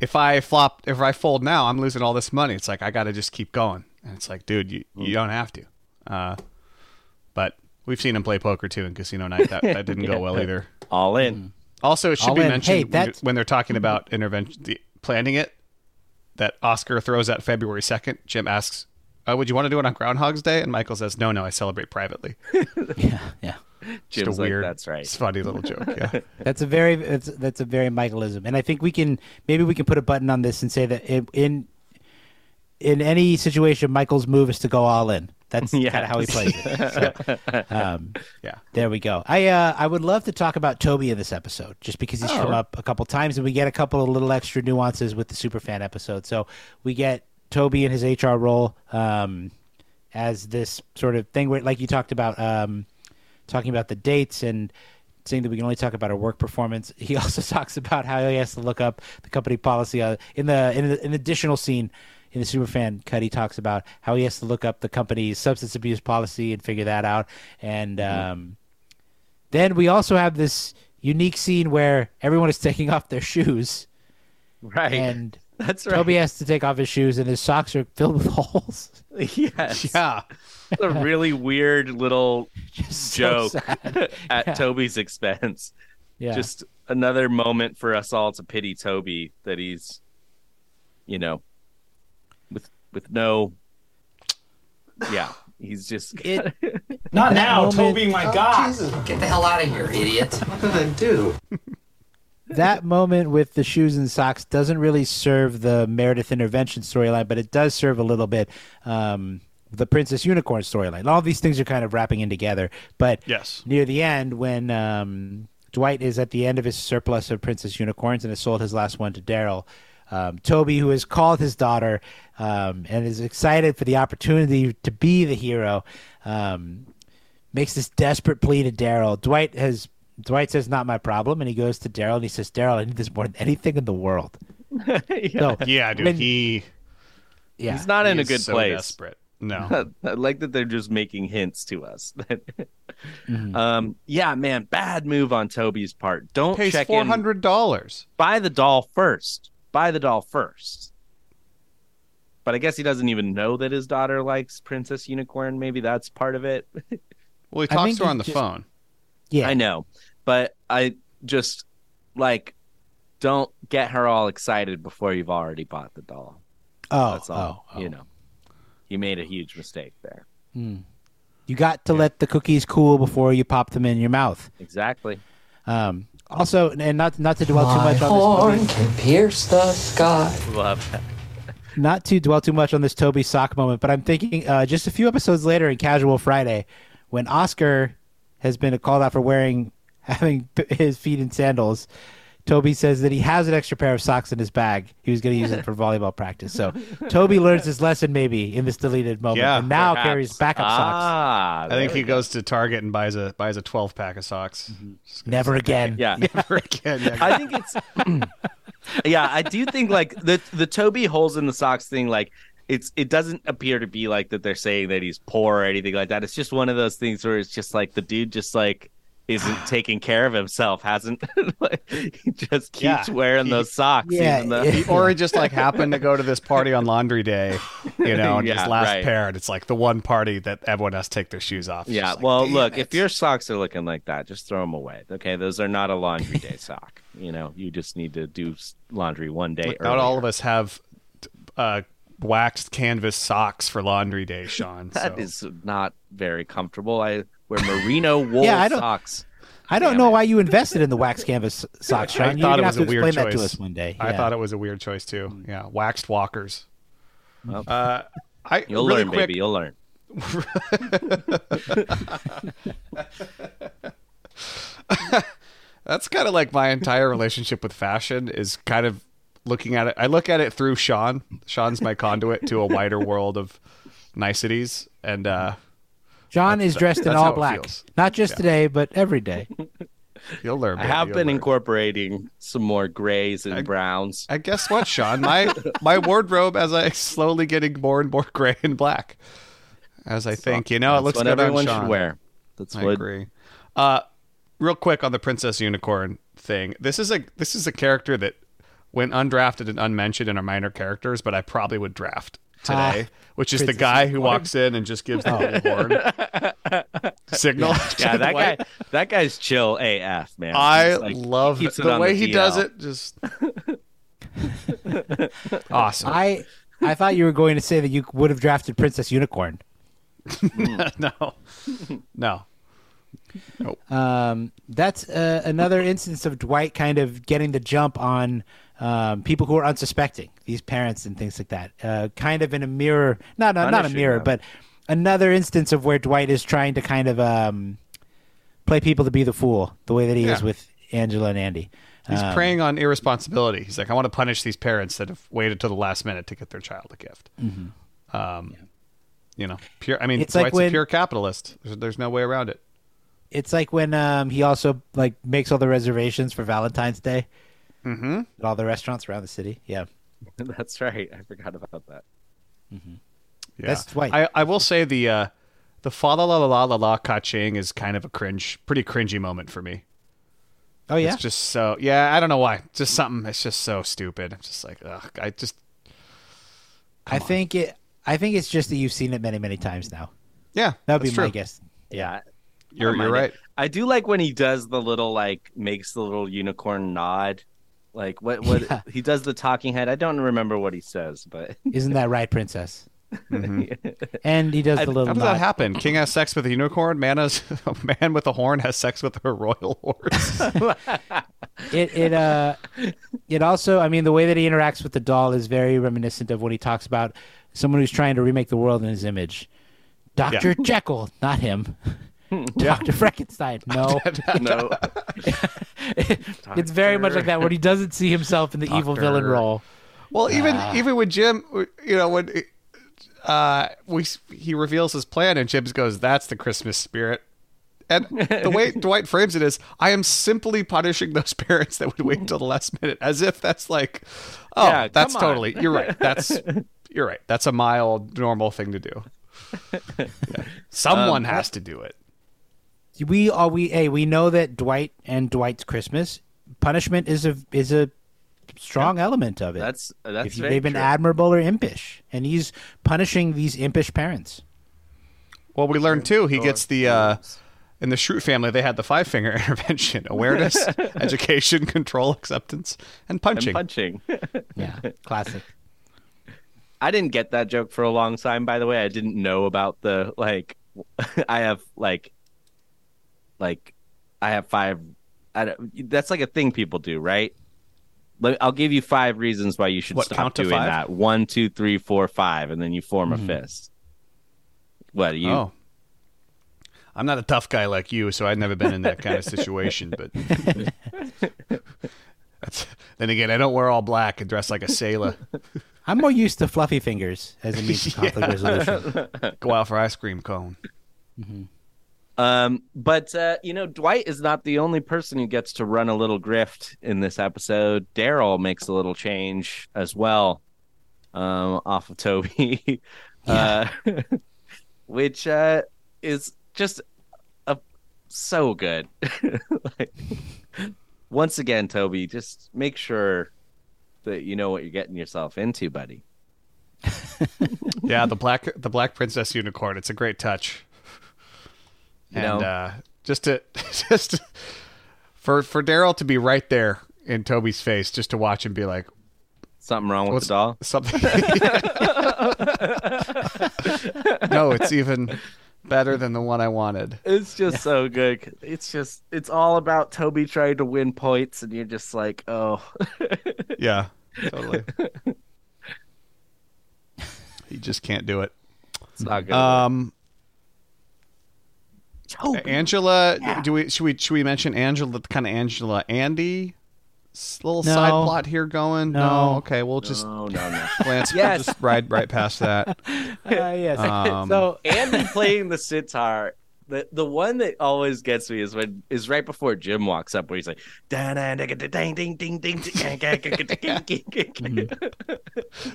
if I flop if I fold now I'm losing all this money it's like I got to just keep going and it's like, dude, you, you don't have to. Uh, but we've seen him play poker too in Casino Night. That that didn't go well either. All in. Also, it should All be in. mentioned Hey, when- when they're talking about intervention, the, planning it, that Oscar throws out February second. Jim asks, uh, "Would you want to do it on Groundhog's Day?" And Michael says, "No, no, I celebrate privately." Yeah, yeah. Jim's Just a like, weird. that's right. It's a funny little joke. Yeah. That's a very that's, that's a very Michaelism, and I think we can maybe we can put a button on this and say that in in, in any situation, Michael's move is to go all in. That's Yes. kind of how he plays it. So, um, yeah. there we go. I uh, I would love to talk about Toby in this episode, just because he's come up a couple times, and we get a couple of little extra nuances with the Superfan episode. So we get Toby in his HR role um, as this sort of thing where, like you talked about, um, talking about the dates and saying that we can only talk about our work performance. He also talks about how he has to look up the company policy uh, in the in the, in additional scene in the Superfan cut. He talks about how he has to look up the company's substance abuse policy and figure that out. And um, then we also have this unique scene where everyone is taking off their shoes, Right. and That's right. Toby has to take off his shoes, and his socks are filled with holes. yes. Yeah. It's a really weird little Just joke sad. at Yeah. Toby's expense. Yeah. Just another moment for us all to pity Toby that he's, you know, with with no, yeah, he's just It- Not now, moment- Toby, my God. Get the hell out of here, idiot. What did I do? that moment with the shoes and socks doesn't really serve the Meredith intervention storyline, but it does serve a little bit um, the Princess Unicorn storyline. All these things are kind of wrapping in together. But Yes. near the end, when um, Dwight is at the end of his surplus of Princess Unicorns and has sold his last one to Daryl, um, Toby, who has called his daughter um, and is excited for the opportunity to be the hero, um, makes this desperate plea to Daryl. Dwight has Dwight says, "Not my problem," and he goes to Daryl and he says, "Daryl, I need this more than anything in the world." So, Yeah, dude. when- he, yeah, he's not in a good so place. Desperate. No. I like that they're just making hints to us. Mm-hmm. Um, yeah, man, bad move on Toby's part. Don't Pays check four in. hundred dollars. Buy the doll first. Buy the doll first. But I guess he doesn't even know that his daughter likes Princess Unicorn. Maybe that's part of it. Well, he talks to her on the just- phone. yeah. I know, but I just like don't get her all excited before you've already bought the doll. Oh, That's all. oh, oh. You know, you made a huge mistake there. You got to let the cookies cool before you pop them in your mouth. Exactly. Um, also, and not not to dwell too much on horn this, can pierce the sky. Love that. not to dwell too much on this Toby sock moment, but I'm thinking uh, just a few episodes later in Casual Friday, when Oscar has been called out for wearing having his feet in sandals. Toby says that he has an extra pair of socks in his bag. He was going to use it for volleyball practice. So Toby learns his lesson maybe in this deleted moment, Yeah, and now Perhaps. carries backup socks. Ah, I think he go. goes to Target and buys a buys a twelve pack of socks. Never again. Yeah. Never again. Yeah. I think it's yeah, I do think like the the Toby holes in the socks thing, like it's it doesn't appear to be like that they're saying that he's poor or anything like that. It's just one of those things where it's just like the dude just like isn't taking care of himself, hasn't like, he just keeps Yeah, wearing he- those socks. Yeah, even though- yeah. or he just like happened to go to this party on laundry day, you know, and Yeah, his last right. pair, and it's like the one party that everyone has to take their shoes off. It's Yeah, like, well, look, it. if your socks are looking like that, just throw them away. Okay, those are not a laundry day sock. You know, you just need to do laundry one day. not all of us have uh, waxed canvas socks for laundry day, Sean. That so. is not very comfortable. I wear merino wool Yeah, I don't- socks. I don't Damn know it. why you invested in the wax canvas socks, Sean. I You're thought it was a weird choice. to us one day. I Yeah. thought it was a weird choice too. Yeah, waxed walkers. Well, Uh, I You'll really learn, quick, baby. You'll learn. That's kind of like my entire relationship with fashion is kind of looking at it. I look at it through Sean. Sean's my conduit to a wider world of niceties, and uh, John is dressed in all black, not just today, but every day. you'll learn. I have you'll been learn. incorporating some more grays and browns. I guess what, Sean? My my wardrobe as I slowly getting more and more gray and black. As I think, you know, it looks what good everyone on Sean. should wear. That's I what. agree. Uh, real quick on the Princess Unicorn thing. This is a this is a character that went undrafted and unmentioned in our minor characters, but I probably would draft today, Ah, which is the guy who Unicorn. walks in and just gives the Oh. horn signal. Yeah, that guy. That guy's chill AF, man. I like- love the, the way the he does it. Just awesome. I I thought you were going to say that you would have drafted Princess Unicorn. no, no. Um, that's uh, another instance of Dwight kind of getting the jump on um, people who are unsuspecting, these parents and things like that. Uh, kind of in a mirror, not a, not a mirror, them. but another instance of where Dwight is trying to kind of um, play people to be the fool, the way that he is with Angela and Andy. He's Um, preying on irresponsibility. He's like, I want to punish these parents that have waited till the last minute to get their child a gift. Um, you know, pure. I mean, Mm-hmm. It's like Dwight's when- a pure capitalist. There's, there's no way around it. It's like when um, he also like makes all the reservations for Valentine's Day Mm-hmm. at all the restaurants around the city. Yeah, That's right. I forgot about that. Yeah. That's Dwight. I, I will say the uh, the fa la la la la la la ka-ching is kind of a cringe, pretty cringy moment for me. oh yeah, It's just so yeah. I don't know why. Just something. It's just so stupid. I'm just like, ugh. I just I think it. I think it's just that you've seen it many, many times now. yeah. That would be that's my guess. Yeah. You're I you're right. I do like when he does the little like makes the little unicorn nod. Like what what Yeah. he does the talking head. I don't remember what he says, but Isn't that right, Princess? Mm-hmm. And he does I- little. How does that happen? King has sex with a unicorn. Man has a man with a horn has sex with a royal horse. It it uh it also I mean the way that he interacts with the doll is very reminiscent of when he talks about someone who's trying to remake the world in his image. Dr. Jekyll, not him. Dr. Frankenstein. No. no. it's very much like that when he doesn't see himself in the evil villain role. Well, even Ah. even with Jim, you know, when uh, we he reveals his plan, and Jim goes, "That's the Christmas spirit." And the way Dwight frames it is, I am simply punishing those parents that would wait until the last minute, as if that's like, oh, Yeah, that's totally. You're right. That's you're right. That's a mild, normal thing to do. Yeah. Someone has to do it. We are we hey, we know that Dwight and Dwight's Christmas punishment is a is a strong element of it. That's that's if you, very they've been true. admirable or impish, and he's punishing these impish parents. Well, we learned too. He gets the uh, in the Schrute family. They had the five finger intervention: awareness, education, control, acceptance, and punching. and punching. Yeah, classic. I didn't get that joke for a long time. By the way, I didn't know about the like. I have like, like, I have five. I don't, that's like a thing people do, right? Let, I'll give you five reasons why you should What, stop doing five? that. One, two, three, four, five, and then you form Mm-hmm. a fist. What you? Oh. I'm not a tough guy like you, so I've never been in that kind of situation. But that's, then again, I don't wear all black and dress like a sailor. I'm more used to fluffy fingers as a means of conflict resolution. Go out for ice cream cone. Um, but uh, you know, Dwight is not the only person who gets to run a little grift in this episode. Daryl makes a little change as well, um, off of Toby, uh, which uh, is just a, so good. like, once again, Toby, just make sure that you know what you're getting yourself into, buddy. Yeah, the black the black princess unicorn. It's a great touch. You and know- uh, just to just for for Daryl to be right there in Toby's face, just to watch him be like, Something wrong with What's the doll? something? no, it's even better than the one I wanted. It's just so good. It's just it's all about Toby trying to win points, and you're just like, oh, Yeah, totally. he just can't do it. it's not good. Um, Angela, do we should we should we mention Angela? The Kind of Angela Andy. Little No. side plot here going. No. okay, we'll just no, no, no. glance. Yes. we'll just ride right past that. Uh, yes. Um, so Andy playing the sitar. The the one that always gets me is when is right before Jim walks up where he's like ding ding ding ding ding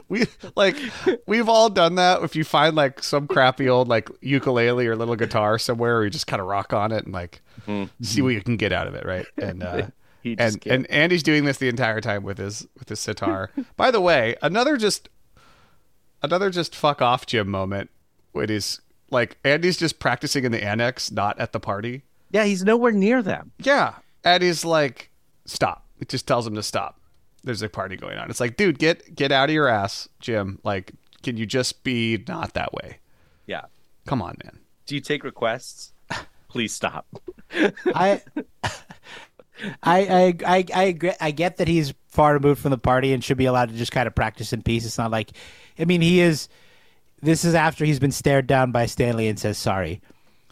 We like we've all done that. If you find like some crappy old like ukulele or little guitar somewhere, you just kind of rock on it and like mm-hmm. see what you can get out of it, right? And uh, and can't. and Andy's doing this the entire time with his with his sitar. By the way, another just another just fuck off Jim moment. It is like Andy's just practicing in the annex, not at the party. Yeah, he's nowhere near them. Yeah, and he's like, stop. It just tells him to stop. There's a party going on. It's like, dude, get get out of your ass, Jim. Like, can you just be not that way? Yeah. Come on, man. Do you take requests? Please stop. I, I, I, I, I, agree, I get that he's far removed from the party and should be allowed to just kind of practice in peace. It's not like, I mean, he is. This is after he's been stared down by Stanley and says sorry.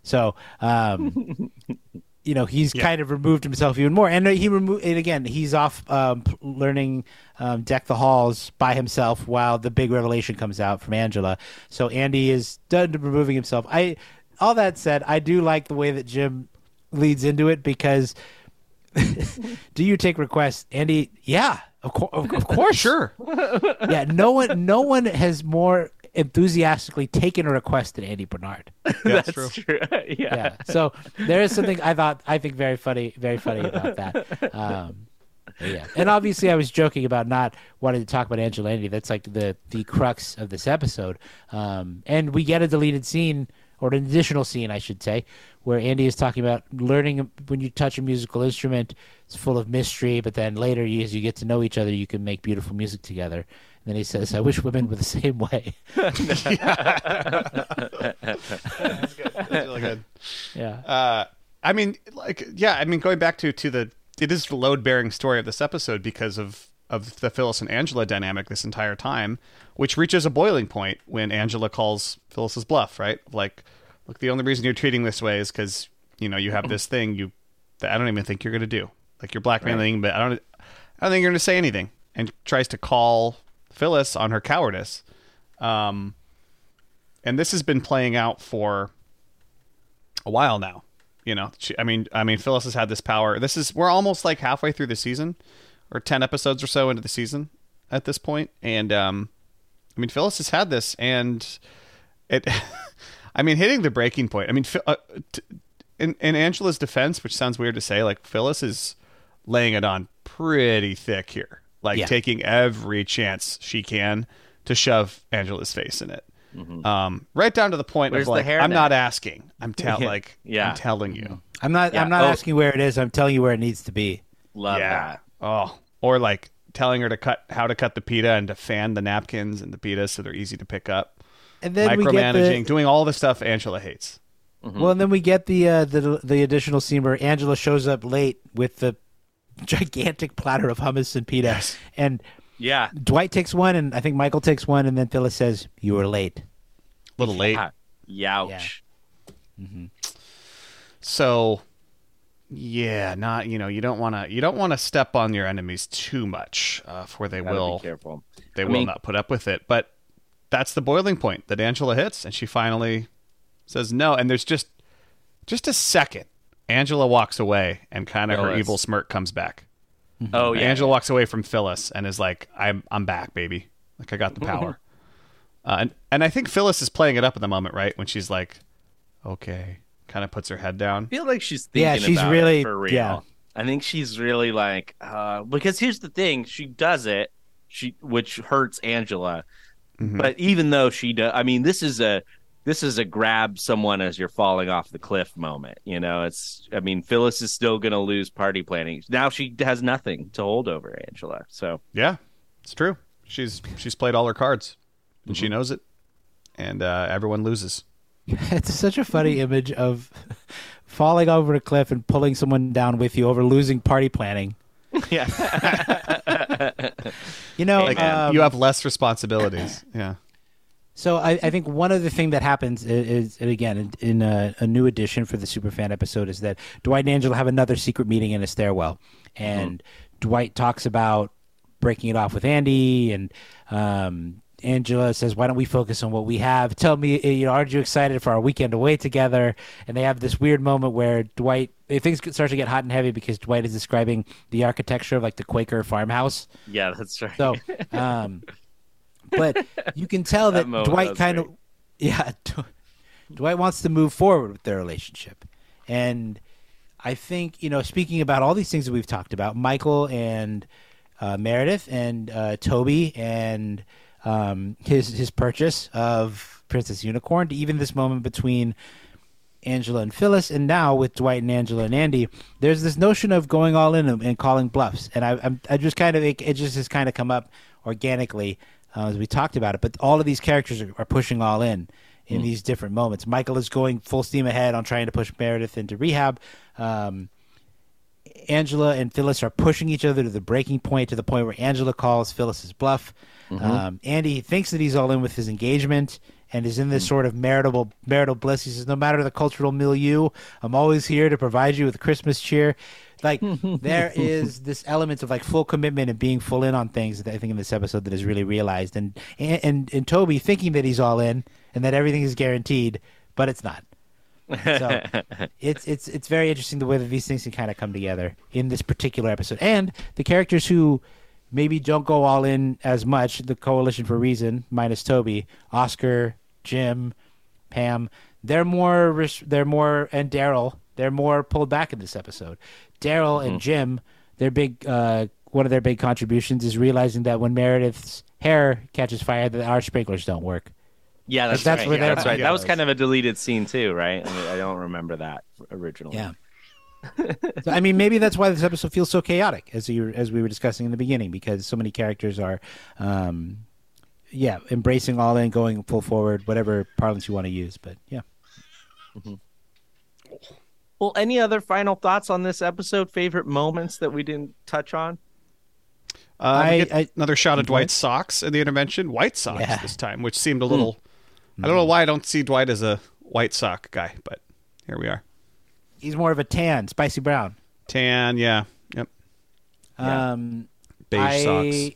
So, um, you know, he's Yeah. kind of removed himself even more. And he removed, and again, he's off um, learning um, deck the halls by himself while the big revelation comes out from Angela. So Andy is done removing himself. I, all that said, I do like the way that Jim leads into it because do you take requests, Andy? Yeah, of, cour- of, of course, Sure. Yeah, no one, no one has more enthusiastically taken a request to Andy Bernard. That's, That's true. true. yeah. Yeah, so there is something I thought I think very funny, very funny about that. Um, yeah, and obviously I was joking about not wanting to talk about Angela Andy. That's like the the crux of this episode. Um, and we get a deleted scene or an additional scene, I should say, where Andy is talking about learning when you touch a musical instrument, it's full of mystery. But then later, as you get to know each other, you can make beautiful music together. And then he says, "I wish women were the same way." That's really good. yeah. Uh, I mean, like, yeah, I mean, going back to to the it is the load bearing story of this episode because of of the Phyllis and Angela dynamic this entire time, which reaches a boiling point when Angela calls Phyllis's bluff. Right, like, look, the only reason you're treating this way is because you know you have this thing you that I don't even think you're gonna do. Like you're blackmailing, but I don't I don't think you're gonna say anything. And tries to call Phyllis on her cowardice. Um, and this has been playing out for a while now. You know, she, I mean, I mean, Phyllis has had this power. This is we're almost like halfway through the season, or ten episodes or so into the season at this point, and um, I mean, Phyllis has had this, and it, I mean, hitting the breaking point. I mean, uh, t- in in Angela's defense, which sounds weird to say, like Phyllis is laying it on pretty thick here, like Yeah. taking every chance she can to shove Angela's face in it. Um, right down to the point Where's of the like, hair I'm net? not asking. I'm tell Yeah. like, Yeah. I'm telling you. I'm not. Yeah. I'm not Oh. asking where it is. I'm telling you where it needs to be. Love that. Oh, or like telling her to cut how to cut the pita and to fan the napkins and the pita so they're easy to pick up. And then we get Micromanaging, the doing all the stuff Angela hates. well, and then we get the uh, the the additional scene where Angela shows up late with the gigantic platter of hummus and pita, and Yeah. Dwight takes one, and I think Michael takes one, and then Phyllis says, "You were late." A little late. Ah, Youch. So yeah, not you know, you don't want to you don't want to step on your enemies too much, uh, for they will be careful. they I will mean- not put up with it. But that's the boiling point that Angela hits, and she finally says no. And there's just just a second. Angela walks away, and kind of her evil smirk comes back. Oh yeah. Angela walks away from Phyllis and is like, "I'm I'm back, baby. Like I got the power." uh, and and I think Phyllis is playing it up at the moment, right? When she's like, "Okay," kind of puts her head down. I feel like she's thinking Yeah, she's about really- it for real. yeah. I think she's really like uh, because here's the thing, she does it, she which hurts Angela. Mm-hmm. But even though she does, I mean, this is a this is a grab someone as you're falling off the cliff moment. You know, it's I mean, Phyllis is still going to lose party planning. Now she has nothing to hold over Angela. So Yeah, it's true. She's she's played all her cards, and she knows it, and uh, everyone loses. it's such a funny image of falling over a cliff and pulling someone down with you over losing party planning. yeah, You know, Like um, you have less responsibilities. Yeah. So I, I think one of the thing that happens is, again in, in a, a new edition for the Superfan episode is that Dwight and Angela have another secret meeting in a stairwell, and Dwight talks about breaking it off with Andy, and um, Angela says, "Why don't we focus on what we have? Tell me, eh, you know, aren't you excited for our weekend away together?" And they have this weird moment where Dwight eh, things start to get hot and heavy because Dwight is describing the architecture of like the Quaker farmhouse. yeah, that's right. So, um, but you can tell That that, Dwight kind of, yeah, Dwight wants to move forward with their relationship, and I think you know, speaking about all these things that we've talked about, Michael and uh, Meredith and uh, Toby and um, his his purchase of Princess Unicorn to even this moment between Angela and Phyllis, and now with Dwight and Angela and Andy, there's this notion of going all in and, and calling bluffs, and I, I'm I just kind of it, it just has kind of come up organically uh, as we talked about it. But all of these characters are, are pushing all in in these different moments. Michael is going full steam ahead on trying to push Meredith into rehab. Um, Angela and Phyllis are pushing each other to the breaking point, to the point where Angela calls Phyllis's bluff. Um, Andy thinks that he's all in with his engagement and is in this mm. sort of marital marital bliss. He says, "No matter the cultural milieu, I'm always here to provide you with Christmas cheer." Like there is this element of like full commitment and being full in on things that I think in this episode that is really realized, and and and, and Toby thinking that he's all in and that everything is guaranteed, but it's not. So it's it's it's very interesting the way that these things can kind of come together in this particular episode, and the characters who maybe don't go all in as much. The Coalition for Reason minus Toby, Oscar, Jim, Pam. They're more they're more and Daryl. They're more pulled back in this episode. Daryl and Jim, their big uh, one of their big contributions is realizing that when Meredith's hair catches fire, that our sprinklers don't work. Yeah, that's, that's right. where yeah, that's right. Yeah, that was kind of a deleted scene too, right? I, mean, I don't remember that originally. Yeah. So, I mean, maybe that's why this episode feels so chaotic, as you as we were discussing in the beginning, because so many characters are, um, yeah, embracing all in, going full forward, whatever parlance you want to use. But yeah, Well, any other final thoughts on this episode? Favorite moments that we didn't touch on? Uh, I- I- another shot of Dwight? Dwight's socks in the intervention. White socks Yeah. this time, which seemed a little. I don't know why I don't see Dwight as a white sock guy, but here we are. He's more of a tan, spicy brown. Tan, yeah, yep. Um, Beige I- socks.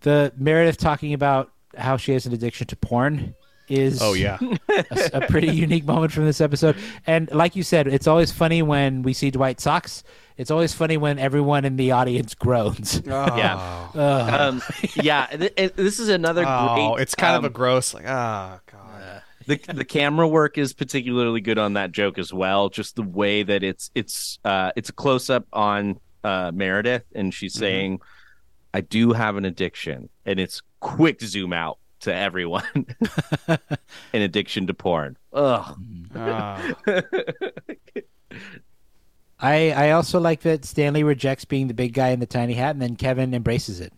The Meredith talking about how she has an addiction to porn is Oh yeah, a, a pretty unique moment from this episode. And like you said, it's always funny when we see Dwight socks. It's always funny when everyone in the audience groans. Yeah. Ugh. Um, yeah, th- it- this is another oh, great. it's kind um, of a gross like ah god. The the camera work is particularly good on that joke as well. Just the way that it's it's uh it's a close up on uh Meredith and she's Mm-hmm. saying, "I do have an addiction," and it's quick zoom out to everyone. an addiction to porn. Ugh. Ah. I I also like that Stanley rejects being the big guy in the tiny hat, and then Kevin embraces it.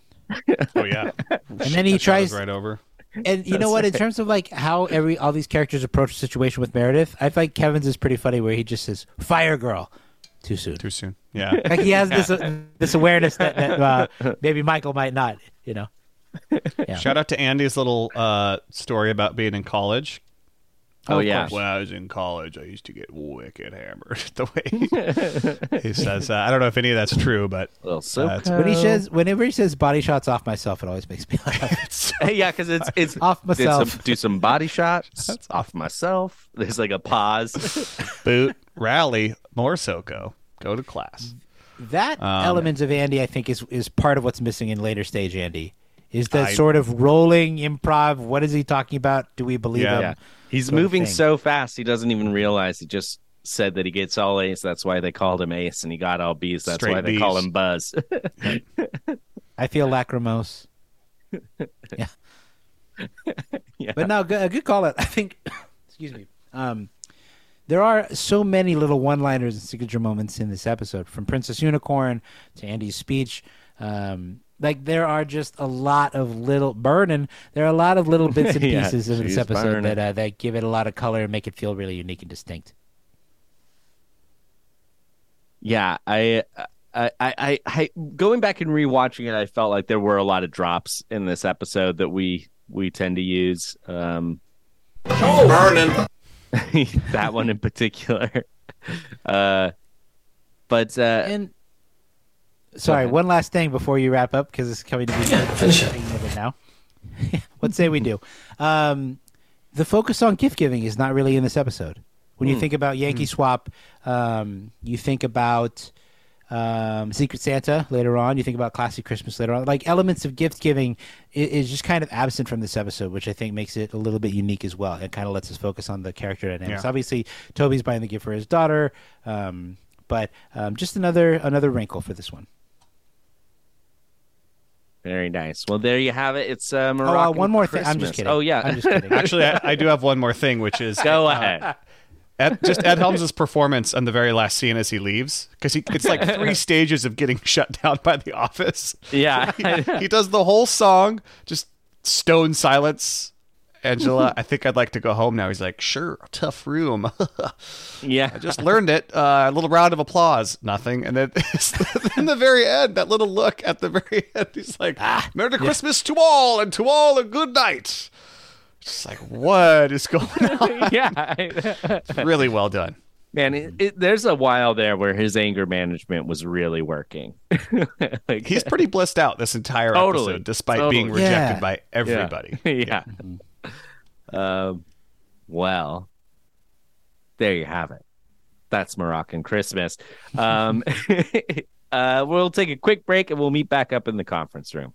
oh yeah, And then he That tries, right over. And you know what? In terms of like how every all these characters approach the situation with Meredith, I think Kevin's is pretty funny, where he just says "fire girl" too soon. Too soon. Yeah. Like he has this this awareness that, that uh, maybe Michael might not. You know. Yeah. Shout out to Andy's little uh, story about being in college. Oh, of yeah. When I was in college, I used to get wicked hammered. The way he says, uh, I don't know if any of that's true, but Well, so uh, When he says, whenever he says "body shots off myself," it always makes me laugh. yeah, because it's it's Off did some- myself. do some body shots that's off myself. There's like a pause. boot, rally, more SoCo, go to class. That Um, element of Andy, I think, is is part of what's missing in later stage Andy. Is that I- sort of rolling improv? What is he talking about? Do we believe Yeah. him? Yeah. He's sort of moving thing. so fast he doesn't even realize he just said that he gets all A's. That's why they called him Ace, and he got all B's. That's Straight why they call him Buzz. I feel lacrimose. yeah. Yeah. But no, good, a good call. It. I think. excuse me. Um, there are so many little one-liners and signature moments in this episode, from Princess Unicorn to Andy's speech. Um, like there are just a lot of little burning. There are a lot of little bits and Yeah, pieces of this episode that uh, that give it a lot of color and make it feel really unique and distinct. yeah, I, I, I, I, I, going back and rewatching it, I felt like there were a lot of drops in this episode that we we tend to use. Um, Burning. that one in particular. Uh, but uh, And sorry, one last thing before you wrap up because it's coming to be Yeah, finish it. thinking of it now. what say we do? Um, the focus on gift giving is not really in this episode. When you think about Yankee Swap, um, you think about um, Secret Santa later on. You think about Classy Christmas later on. Like elements of gift giving is, is just kind of absent from this episode, which I think makes it a little bit unique as well. It kind of lets us focus on the character dynamics. Yeah. Obviously, Toby's buying the gift for his daughter, um, but um, just another another wrinkle for this one. Very nice. Well, there you have it. It's uh, Oh, uh, one more thing. I'm just kidding. Oh yeah. I'm just kidding. Actually, I, I do have one more thing, which is Go uh, ahead. Ed, just Ed Helms' performance on the very last scene as he leaves, because it's like three stages of getting shut down by the office. Yeah. he does the whole song, just stone silence. Angela, I think I'd like to go home now. He's like, sure, tough room. yeah. I just learned it. Uh, a little round of applause, nothing. And then in the very end, that little look at the very end, he's like, Merry Christmas to all, and to all a good night. Just like, what is going on? yeah. It's really well done. Man, it, it, there's a while there where his anger management was really working. like, He's pretty blissed out this entire Totally. episode, despite being rejected Yeah. by everybody. yeah. Um, well, there you have it. That's Moroccan Christmas. Um, uh, we'll take a quick break and we'll meet back up in the conference room.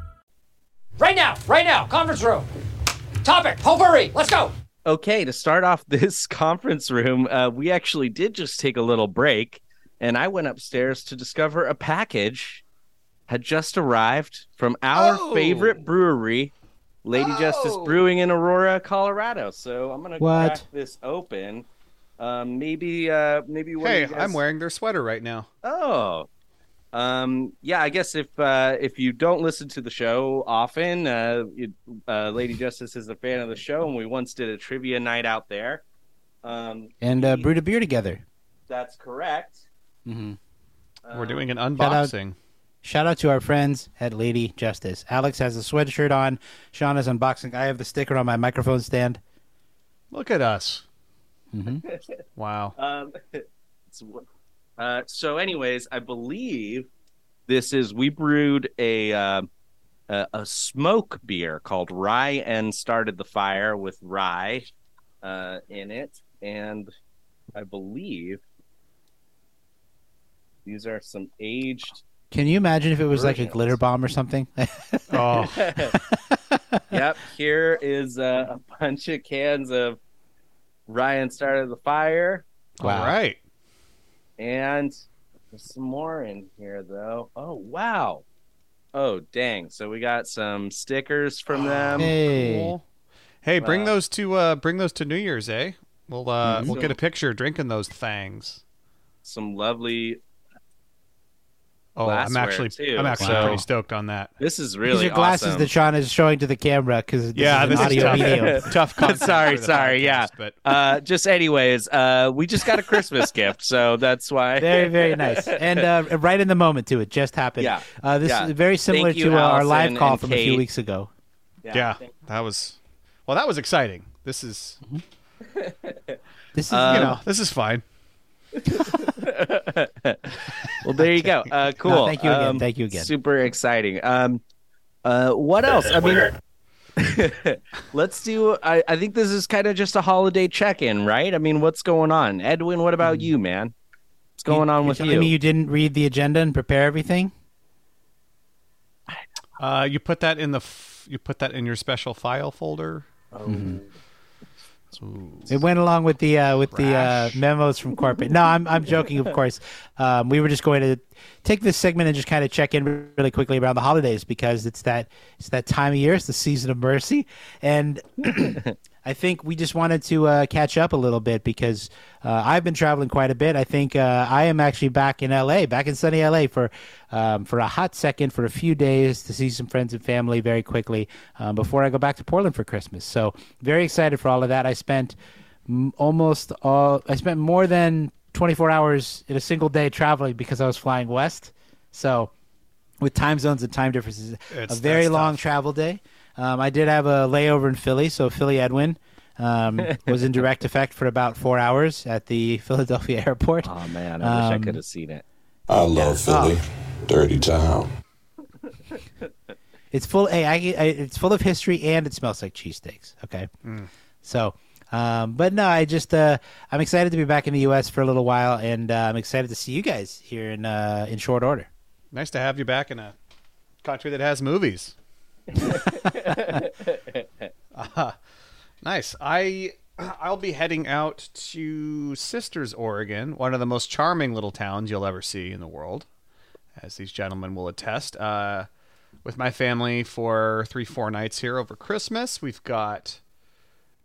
Right now, right now, conference room. Topic, potpourri, let's go. Okay, to start off this conference room, uh, we actually did just take a little break, and I went upstairs to discover a package had just arrived from our Oh. favorite brewery, Lady Justice Oh. Brewing in Aurora, Colorado. So I'm gonna What? crack this open. Um, maybe, uh, maybe. Hey, guys- I'm wearing their sweater right now. Oh, um, yeah. I guess if uh, if you don't listen to the show often, uh, you, uh, Lady Justice is a fan of the show, and we once did a trivia night out there. Um, and uh, brewed a beer together. that's correct. Mm-hmm. We're doing an unboxing. Shout out to our friends at Lady Justice. Alex has a sweatshirt on. Sean is unboxing. I have the sticker on my microphone stand. Look at us. Mhm. Wow. Um, it's- uh, so, anyways, I believe this is we brewed a uh, a, a smoke beer called Rye and started the fire with rye uh, in it, and I believe these are some aged. Can you imagine if it was like a glitter bomb or something? Oh, yep, here is uh, a bunch of cans of Rye and started the fire. all right. And there's some more in here, though. Oh, wow. Oh, dang. So we got some stickers from them. hey. Cool. Hey, bring Wow. those to uh bring those to New Year's, eh? We'll uh we'll get a picture drinking those things. Some lovely. Oh, I'm actually too. I'm actually Wow. pretty stoked on that. This is really These are glasses awesome. that Sean is showing to the camera because Yeah, is this an is audio tough. medium. tough content sorry, for the sorry. Yeah. but uh, just anyways, uh, we just got a Christmas gift, so that's why. Very, very nice. And uh, right in the moment, too. It just happened. Yeah. Uh, this Yeah. is very similar you, to uh, our live call and from a few weeks ago. yeah, that was well, that was exciting. This is This is, Um, you know, this is fine. well, there you go. Uh, cool. No, thank you again. Um, Thank you again. Super exciting. Um, uh, what else? I mean, let's do. I, I think this is kind of just a holiday check-in, right? I mean, what's going on, Edwin? What about you, man? What's going on You're with telling you? me you didn't read the agenda and prepare everything? Uh, you put that in the f- you put that in your special file folder. It went along with the uh, with the uh, memos from corporate. No, I'm I'm joking, of course. Um, we were just going to take this segment and just kind of check in really quickly around the holidays because it's that it's that time of year. It's the season of mercy, and I think we just wanted to uh, catch up a little bit because uh, I've been traveling quite a bit. I think uh, I am actually back in LA, back in sunny LA for um, for a hot second, for a few days to see some friends and family very quickly um, before I go back to Portland for Christmas. So very excited for all of that. I spent m- almost all. I spent more than 24 hours in a single day traveling because I was flying west. So with time zones and time differences, It's- a very long tough. travel day. Um, I did have a layover in Philly, so Philly Edwin um, was in direct effect for about four hours at the Philadelphia airport. oh man, I wish I Um, could have seen it. I love Philly. Dirty town. It's full. Hey, I, I, it's full of history and it smells like cheesesteaks. Okay, Mm. so. Um, but no, I just uh, I'm excited to be back in the U.S. for a little while, and uh, I'm excited to see you guys here in uh, in short order. Nice to have you back in a country that has movies. Uh, nice. I I'll be heading out to Sisters, Oregon, one of the most charming little towns you'll ever see in the world, as these gentlemen will attest. Uh, with my family for three, four nights here over Christmas. We've got,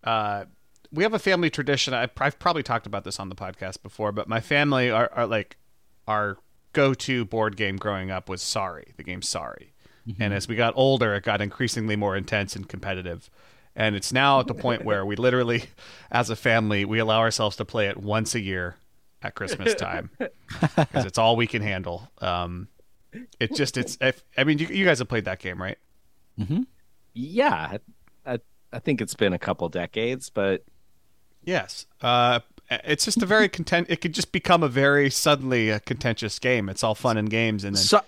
uh, we have a family tradition. I, I've probably talked about this on the podcast before, but my family are, are like our go-to board game growing up was Sorry, the game Sorry. And as we got older, it got increasingly more intense and competitive. And it's now at the point where we literally, as a family, we allow ourselves to play it once a year at Christmas time because it's all we can handle. Um, it just it's. If, I mean, you, you guys have played that game, right? Yeah, I, I think it's been a couple decades, but Yes. Uh, it's just a very content. It could just become a very suddenly a contentious game. It's all fun and games, and then so, S-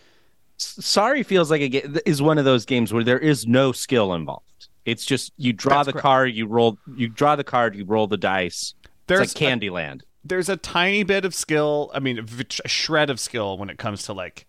sorry feels like a ga- is one of those games where there is no skill involved. It's just you draw That's the correct. card, you roll, you draw the card, you roll the dice. There's it's like Candyland. there's a tiny bit of skill. I mean, a shred of skill when it comes to like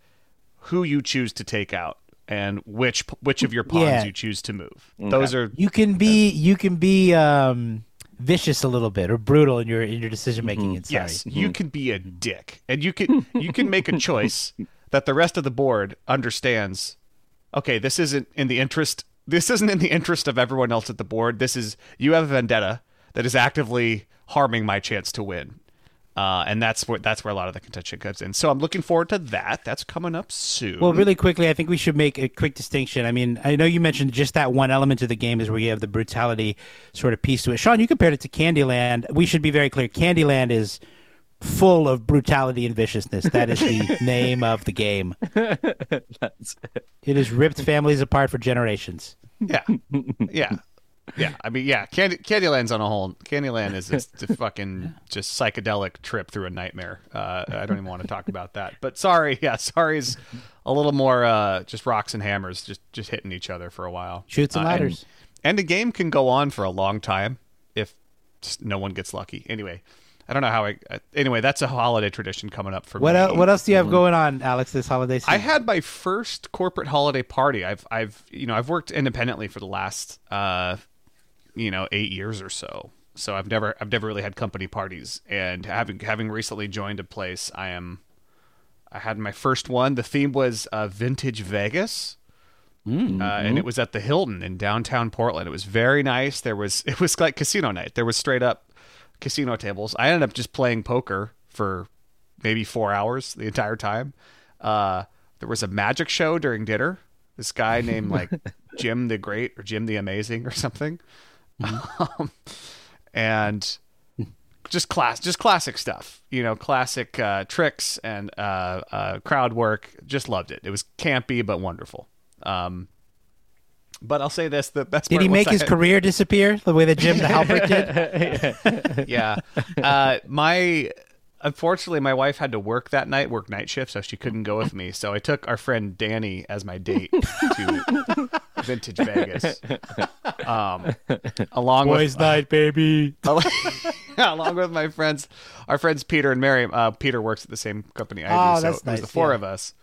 who you choose to take out and which which of your pawns Yeah. you choose to move. Those are You can be you can be um, vicious a little bit or brutal in your in your decision making. in Sorry. Yes, you can be a dick, and you can you can make a choice that the rest of the board understands. Okay, this isn't in the interest. This isn't in the interest of everyone else at the board. This is you have a vendetta that is actively harming my chance to win, uh, and that's where that's where a lot of the contention comes in. So I'm looking forward to that. That's coming up soon. Well, really quickly, I think we should make a quick distinction. I mean, I know you mentioned just that one element of the game is where you have the brutality sort of piece to it. Sean, you compared it to Candyland. We should be very clear. Candyland is full of brutality and viciousness. That is the name of the game. It has ripped families apart for generations. Yeah, yeah, yeah. I mean, yeah. Candy Candyland's on a whole. Candyland is just a fucking just psychedelic trip through a nightmare. Uh, I don't even want to talk about that. But sorry, yeah, sorry's a little more uh, just rocks and hammers, just just hitting each other for a while. Shoots and Uh, ladders. and the game can go on for a long time if no one gets lucky. Anyway, I don't know how I. Uh, anyway, that's a holiday tradition coming up for What me. el- what else do you have going on, Alex, this holiday season? I had my first corporate holiday party. I've I've you know I've worked independently for the last uh you know eight years or so. So I've never I've never really had company parties. And having having recently joined a place, I am I had my first one. The theme was uh, vintage Vegas. Uh, and it was at the Hilton in downtown Portland. It was very nice. There was it was like casino night. There was straight up casino tables. I ended up just playing poker for maybe four hours the entire time. Uh, there was a magic show during dinner. This guy named like Jim the Great or Jim the Amazing or something, um, and just class, just classic stuff. You know, classic uh, tricks and uh, uh, crowd work. Just loved it. It was campy but wonderful. Um, but I'll say this: the best. Did part he was make I his had- career disappear the way that Jim the Halpert did? yeah. Uh, my unfortunately, my wife had to work that night, work night shift, so she couldn't go with me. So I took our friend Danny as my date to Vintage Vegas, um, along Boys' with night, baby. along with my friends, our friends Peter and Mary. Uh, Peter works at the same company I Oh, do, so that's it was nice, the four yeah. of us.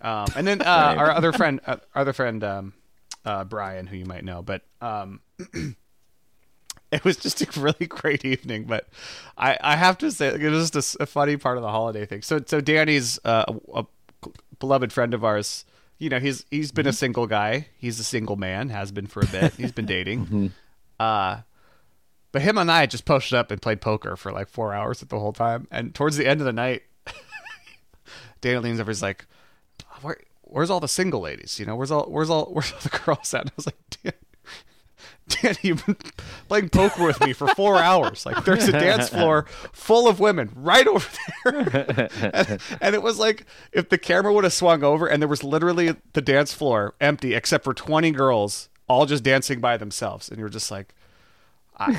Um, and then uh, our other friend, uh, our other friend um, uh, Brian, who you might know, but um, it was just a really great evening. But I, I have to say, it was just a, a funny part of the holiday thing. So, so Danny's uh, a, a beloved friend of ours. You know, he's he's been a single guy. He's a single man. Has been for a bit. He's been dating. Uh, but him and I just posted up and played poker for like four hours the whole time. And towards the end of the night, Danny leans over. He's like, "Where's all the single ladies? You know, where's all where's all where's all the girls at?" And I was like, "Dan, Danny, you've been playing poker with me for four hours. Like, there's a dance floor full of women right over there." and, and it was like if the camera would have swung over and there was literally the dance floor empty except for 20 girls all just dancing by themselves, and you're just like. I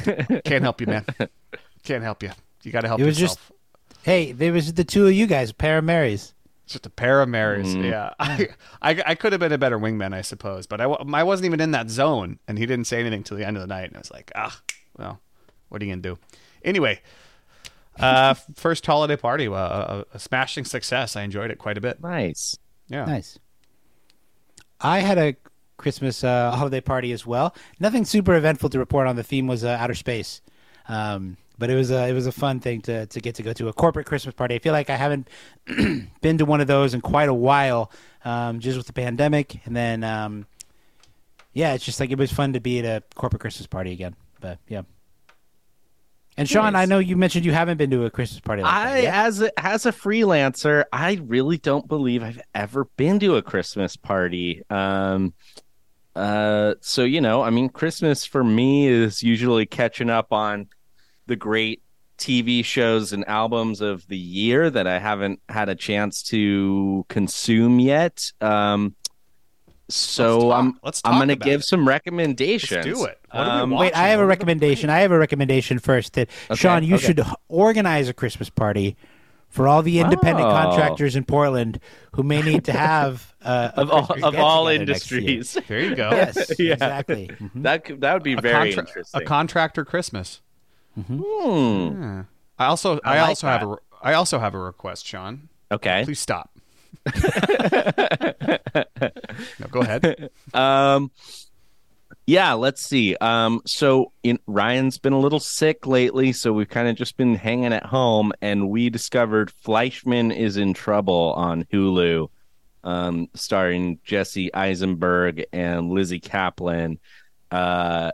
can't help you, man. Can't help you. You got to help It was yourself. just, hey, there was the two of you guys, pair of Marys. Just a pair of mirrors. Mm. Yeah, I, I I could have been a better wingman, I suppose, but I, I wasn't even in that zone, and he didn't say anything till the end of the night, and I was like, ah, well, what are you gonna do? Anyway, uh, first holiday party, uh, a, a smashing success. I enjoyed it quite a bit. Nice. Yeah. Nice. I had a Christmas uh, holiday party as well. Nothing super eventful to report on. The theme was uh, outer space, um, but it was a it was a fun thing to to get to go to a corporate Christmas party. I feel like I haven't been to one of those in quite a while, um, just with the pandemic, and then um, yeah, it's just like it was fun to be at a corporate Christmas party again. But yeah. And Sean, I know you mentioned you haven't been to a Christmas party. Like that I, yet. as a, as a freelancer, I really don't believe I've ever been to a Christmas party. Um, uh, so you know, I mean, Christmas for me is usually catching up on the great TV shows and albums of the year that I haven't had a chance to consume yet. Um, so talk- I'm let's I'm gonna give it. some recommendations. Let's do it. What are we Um, Wait, I have a recommendation. I have a recommendation first. That Okay, Sean, you okay. should organize a Christmas party for all the independent Oh. contractors in Portland who may need to have uh, of all of all get-together next year. industries. There you go. Yes, Yeah. exactly. Mhm. That could, that would be a, very contra- interesting. a contractor Christmas. Hmm. Yeah. I also I, I like also have that. a re- I also have a request, Sean. Okay. Please stop. no, go ahead. Um, yeah, let's see. Um, so in, Ryan's been a little sick lately, so we've kind of just been hanging at home, and we discovered Fleishman is in trouble on Hulu, um, starring Jesse Eisenberg and Lizzy Caplan. Uh,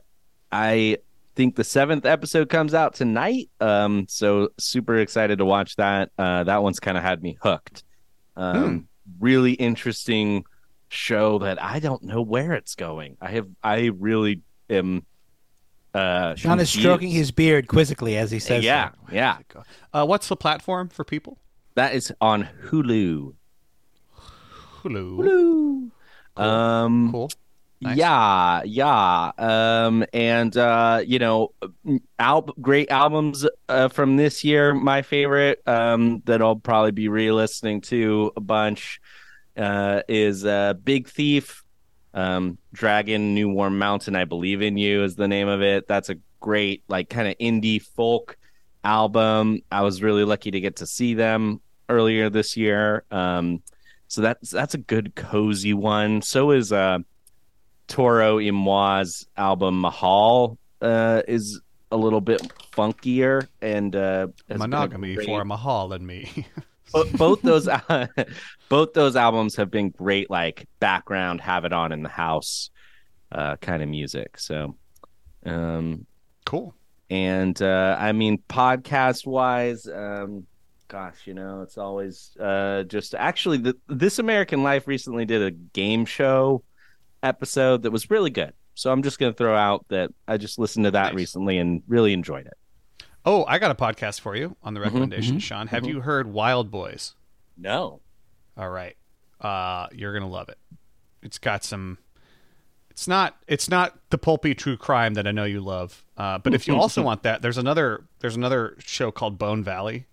I think the seventh episode comes out tonight. Um, so super excited to watch that. Uh, that one's kind of had me hooked. Um, really interesting show that I don't know where it's going. I have, I really am. Uh, Sean is stroking his beard quizzically as he says, Yeah, that. yeah. Uh, what's the platform for people? That is on Hulu. Hulu. Um, Cool. Nice. Yeah, yeah. Um, and uh, you know, al- great albums uh, from this year. My favorite um, that I'll probably be re-listening to a bunch uh, is uh, Big Thief, um, Dragon, New Warm Mountain. I believe in you is the name of it. That's a great like kind of indie folk album. I was really lucky to get to see them earlier this year. Um, so that's that's a good cozy one. So is uh Toro y Moi's album Mahal uh, is a little bit funkier and uh, has been a Monogamy great- for Mahal and me. Bo- both those both those albums have been great like background have it on in the house uh, kind of music. So um cool. and uh, I mean podcast wise um gosh you know it's always uh just actually the, this American Life recently did a game show episode that was really good. So I'm just going to throw out that I just listened to that recently and really enjoyed it. oh, I got a podcast for you on the Mm-hmm, recommendation, Sean. Have you heard Wild Boys? No. All right. Uh, you're gonna love it. It's got some. It's not. It's not the pulpy true crime that I know you love. Uh, but if you also want that, there's another. There's another show called Bone Valley.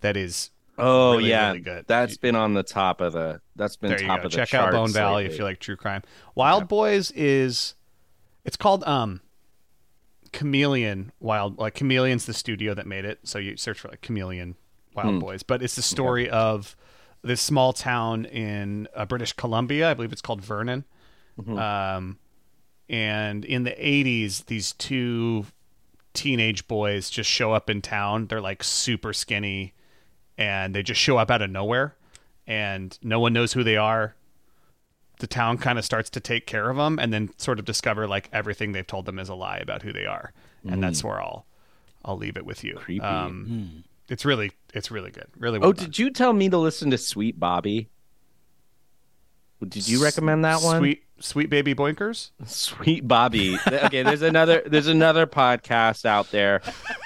That is. Oh really, yeah, really good. That's been on the top of the. That's been there you top go. of the Check out charts Bone Valley lately. if you like true crime. Wild Boys is. It's called um. Chameleon Wild like Chameleon's the studio that made it. So you search for like Chameleon Wild Hmm. Boys, but it's the story of this small town in uh, British Columbia. I believe it's called Vernon. Mm-hmm. Um, and in the 80s, these two teenage boys just show up in town. They're like super skinny and they just show up out of nowhere and no one knows who they are. The town kind of starts to take care of them and then sort of discover like everything they've told them is a lie about who they are. And that's where I'll I'll leave it with you. Creepy. Um, It's really it's really good. Really well Oh, done. did you tell me to listen to Sweet Bobby? Did you recommend that one? Sweet Sweet Baby Boinkers? Sweet Bobby. okay, there's another there's another podcast out there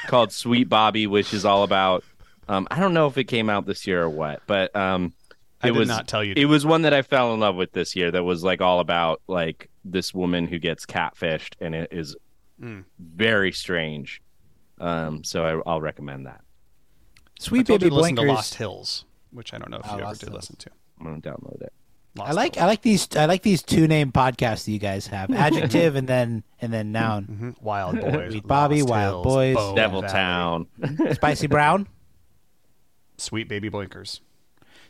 called Sweet Bobby, which is all about um I don't know if it came out this year or what, but um I it did was not tell you. It was one that I fell in love with this year that was like all about like this woman who gets catfished and it is Mm. very strange. Um so I, I'll recommend that. Sweet I told Baby you to listen to Blinkers. Lost Hills. which I don't know if Oh, you ever awesome. did listen to. I'm gonna download it. I like I like these I like these two name podcasts that you guys have. Adjective and then and then noun. Mm-hmm. Wild Boys, Bobby, Lost Wild Hills, Boys, Bone Devil Valley, Town. Spicy Brown. Sweet Baby Boinkers.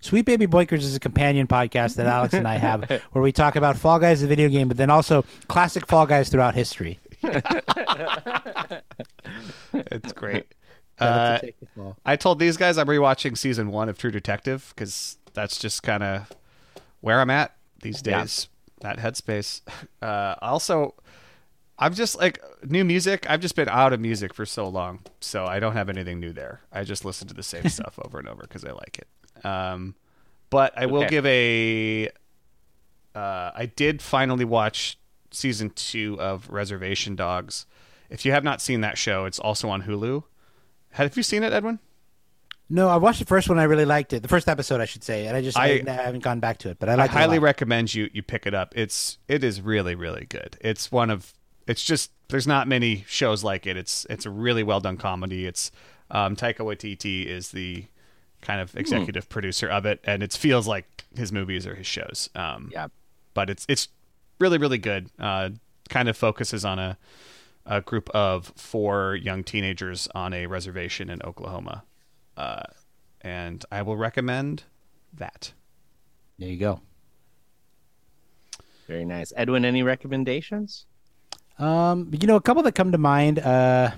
Sweet Baby Boinkers is a companion podcast that Alex and I have where we talk about Fall Guys, the video game, but then also classic Fall Guys throughout history. It's great. Uh, take the fall. I told these guys I'm rewatching season one of True Detective because that's just kind of where I'm at these Yeah. days. That headspace. Uh, also, I'm just like new music. I've just been out of music for so long, so I don't have anything new there. I just listen to the same stuff over and over because I like it. Um, but I will Okay. give a. Uh, I did finally watch season two of Reservation Dogs. If you have not seen that show, it's also on Hulu. Have you seen it, Edwin? No, I watched the first one. I really liked it. The first episode, I should say, and I just I, I- I haven't gone back to it. But I I, highly it recommend you you pick it up. It's it is really really good. It's one of it's just there's not many shows like it. It's it's a really well done comedy. It's um, Taika Waititi is the kind of executive producer of it, and it feels like his movies or his shows. Um, Yeah. but it's it's really really good. Uh, kind of focuses on a a group of four young teenagers on a reservation in Oklahoma, uh, and I will recommend that. There you go. Very nice. Edwin, any recommendations? Um, you know, a couple that come to mind. Uh,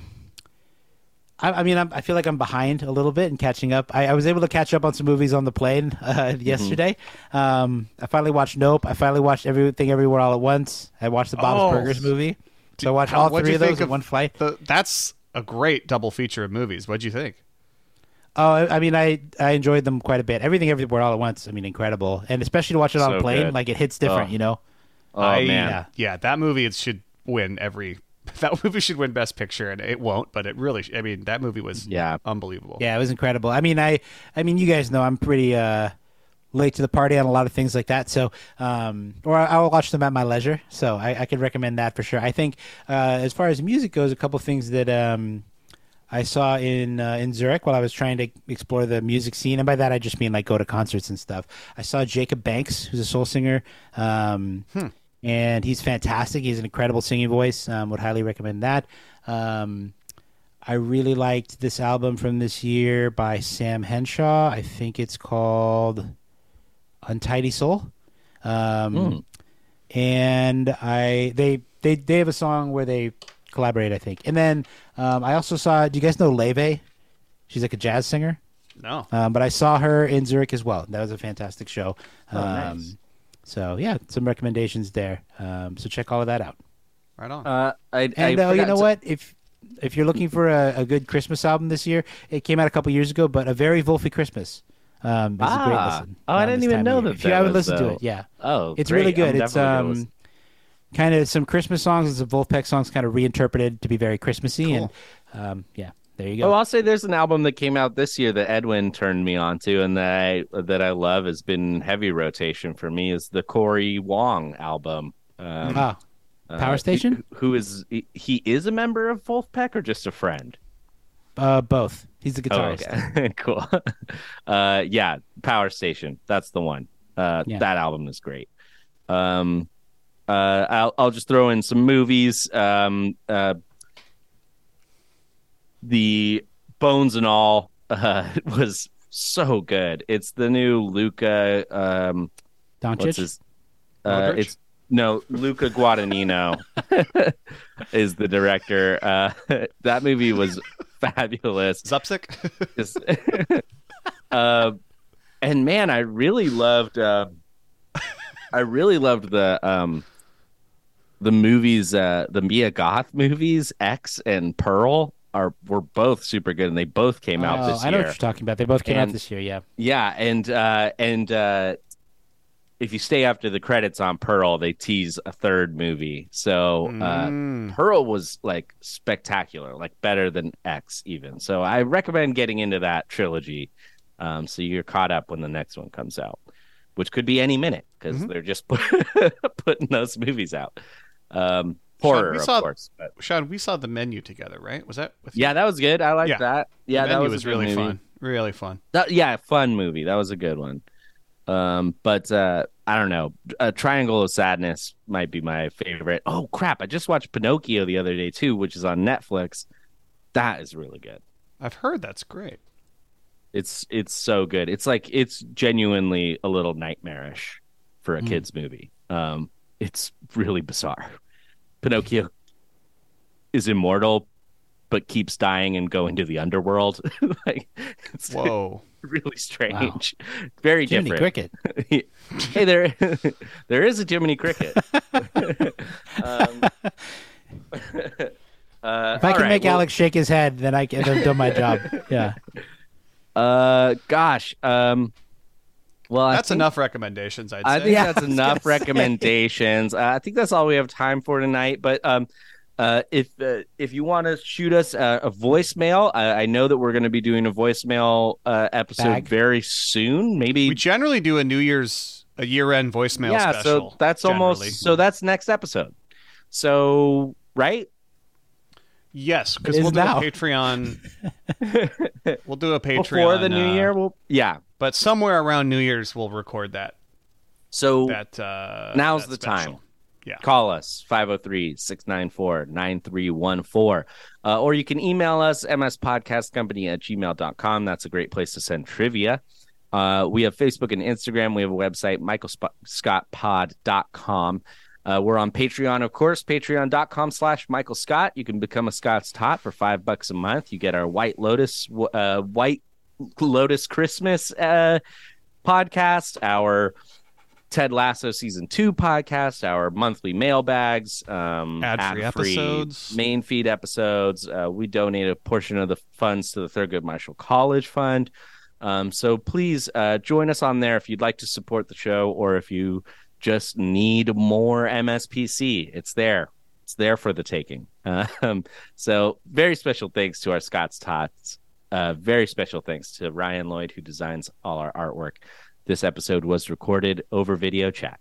I, I mean, I'm, I feel like I'm behind a little bit in catching up. I, I was able to catch up on some movies on the plane uh, yesterday. Um, I finally watched Nope. I finally watched Everything Everywhere All at Once. I watched the Bob's Oh. Burgers movie. So I watched How- all three of those in one flight. The, that's a great double feature of movies. What'd you think? Oh, I, I mean, I I enjoyed them quite a bit. Everything Everywhere All at Once. I mean, incredible, and especially to watch it on a plane, good. like it hits different. Oh. You know. Oh I- man. Yeah. Yeah, that movie it should win every. That movie should win Best Picture, and it won't. But it really i mean, that movie was Yeah. unbelievable. Yeah, it was incredible. I mean, I, I mean, you guys know I'm pretty uh, late to the party on a lot of things like that. So, um, or I- I'll watch them at my leisure. So I, I could recommend that for sure. I think uh, as far as music goes, a couple things that um, I saw in uh, in Zurich while I was trying to explore the music scene, and by that I just mean like go to concerts and stuff. I saw Jacob Banks, who's a soul singer. Um, And he's fantastic. He's an incredible singing voice. Um, would highly recommend that. Um, I really liked this album from this year by Sam Henshaw. I think it's called Untidy Soul. Um, And I they they they have a song where they collaborate. I think. And then um, I also saw. Do you guys know Laufey? She's like a jazz singer. No. Um, but I saw her in Zurich as well. That was a fantastic show. Oh, nice. So yeah, some recommendations there. Um, so check all of that out. Right on. Uh, I, And I uh, you know to- what? If if you're looking for a, a good Christmas album this year, it came out a couple years ago, but a very Vulfy Christmas um, is a great Ah. listen. Oh, I um, didn't even know that If you haven't was, listened to uh, it, yeah. Oh, it's great. really good. I'm It's um, kind of some Christmas songs. It's a Vulfpeck songs, kind of reinterpreted to be very Christmassy, and um, yeah, there you Oh. I'll say there's an album that came out this year that Edwin turned me on to, and that I that I love has been heavy rotation for me. Is the Cory Wong album? Um, Ah, Power uh, Station? Who is he? Is a member of Vulfpeck or just a friend? uh, both. He's the Oh, guitarist. okay. cool. uh, yeah, Power Station. That's the one. Uh, Yeah. That album is great. Um, uh, I'll I'll just throw in some movies. Um, uh, the Bones and All uh, was so good. It's the new Luca. Um, Doncic? what's his? Uh, it's no Luca Guadagnino is the director. Uh, that movie was fabulous. Zupsic. Just- uh, and man, I really loved. Uh, I really loved the um, the movies. Uh, the Mia Goth movies, X and Pearl, are were both super good, and they both came out Oh, this I know year. what you're talking about. They both came out this year. Yeah. Yeah, and uh, and uh, if you stay after the credits on Pearl, they tease a third movie. So uh, Mm. Pearl was like spectacular, like better than X even. So I recommend getting into that trilogy, um, so you're caught up when the next one comes out, which could be any minute because Mm-hmm. they're just putting those movies out. Um, Sean, we of saw, course. But Sean, we saw the menu together, right? Was that with you? yeah, that was good. I like Yeah. that. Yeah, that was, was really movie. fun. Really fun. That, yeah, fun movie. That was a good one. Um, but uh, I don't know. A Triangle of Sadness might be my favorite. Oh crap! I just watched Pinocchio the other day too, which is on Netflix. That is really good. I've heard that's great. It's it's so good. It's like it's genuinely a little nightmarish for a Mm. kids movie. Um, it's really bizarre. Pinocchio is immortal, but keeps dying and going to the underworld. like it's Whoa. really strange. Very Jiminy different. Cricket. hey, there, there is a Jiminy Cricket. um, uh, If I can right, make well- Alex shake his head, then I can, then I've done my job. Yeah. Uh, gosh. Um, well, That's think- enough recommendations, I'd say. Think Yeah, that's I enough recommendations. Uh, I think that's all we have time for tonight. But um, uh, if uh, if you want to shoot us uh, a voicemail, I, I know that we're going to be doing a voicemail uh, episode Bag. very soon. Maybe We generally do a New Year's, a year-end voicemail yeah. special. So that's generally. almost so that's next episode. So right. Yes, because we'll do now. a Patreon. we'll do a Patreon Before the new uh, year, we'll yeah. But somewhere around New Year's we'll record that. So That uh, Now's that the special. time. Yeah. Call us 503-694-9314. Uh, or you can email us mspodcastcompany at gmail.com. That's a great place to send trivia. Uh, we have Facebook and Instagram. We have a website, michaelscottpod.com. Uh, we're on Patreon, of course, patreon.com slash Michael Scott. You can become a Scott's Tot for five bucks a month. You get our White Lotus, uh, White Lotus Christmas uh, podcast, our Ted Lasso season two podcast, our monthly mailbags, um, Ad-free ad-free episodes. main feed episodes. Uh, we donate a portion of the funds to the Thurgood Marshall College Fund. Um, so please uh, join us on there if you'd like to support the show or if you just need more MSPC. It's there. It's there for the taking. Um, so very special thanks to our Scott's Tots. Uh, very special thanks to Ryan Lloyd who designs all our artwork. This episode was recorded over video chat.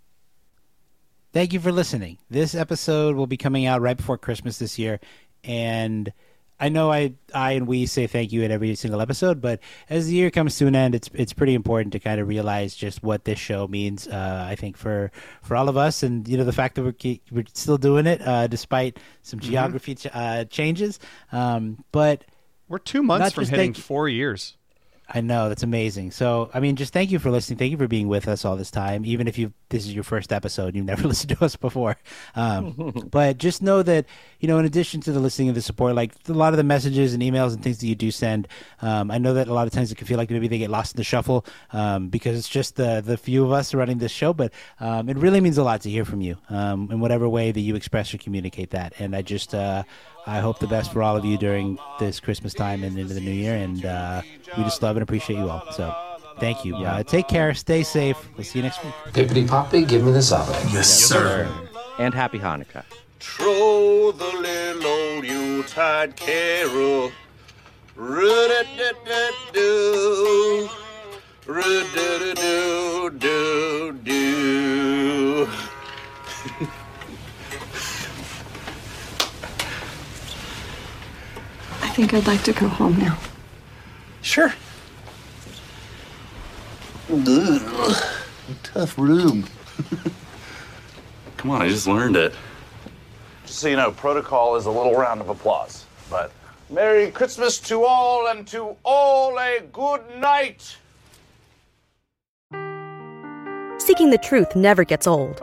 Thank you for listening. This episode will be coming out right before Christmas this year, and I know I, I and we say thank you in every single episode, but as the year comes to an end, it's it's pretty important to kind of realize just what this show means. Uh, I think for for all of us, and you know the fact that we're we're still doing it uh, despite some Mm-hmm. geography ch- uh, changes. Um, but We're two months Not from just hitting thank- four years. I know that's amazing. So, I mean, just thank you for listening. Thank you for being with us all this time. Even if you this is your first episode, you've never listened to us before. Um, but just know that you know, in addition to the listening and the support, like a lot of the messages and emails and things that you do send, um, I know that a lot of times it can feel like maybe they get lost in the shuffle um, because it's just the the few of us running this show. But um, it really means a lot to hear from you um, in whatever way that you express or communicate that. And I just uh, I hope the best for all of you during this Christmas time and into the new year. And uh, we just love and appreciate you all. So thank you. Uh, take care. Stay safe. We'll see you next week. Pippity Poppy, give me the sobbing. Yes, sir. And happy Hanukkah. Troll the little old Yuletide carol. Ru-da-da-da-do. Ru-da-da-do-do-do. Think I'd like to go home now. Sure. Ugh. Tough room. Come on, I just learned it. Just so you know, protocol is a little round of applause. But Merry Christmas to all, and to all a good night. Seeking the truth never gets old.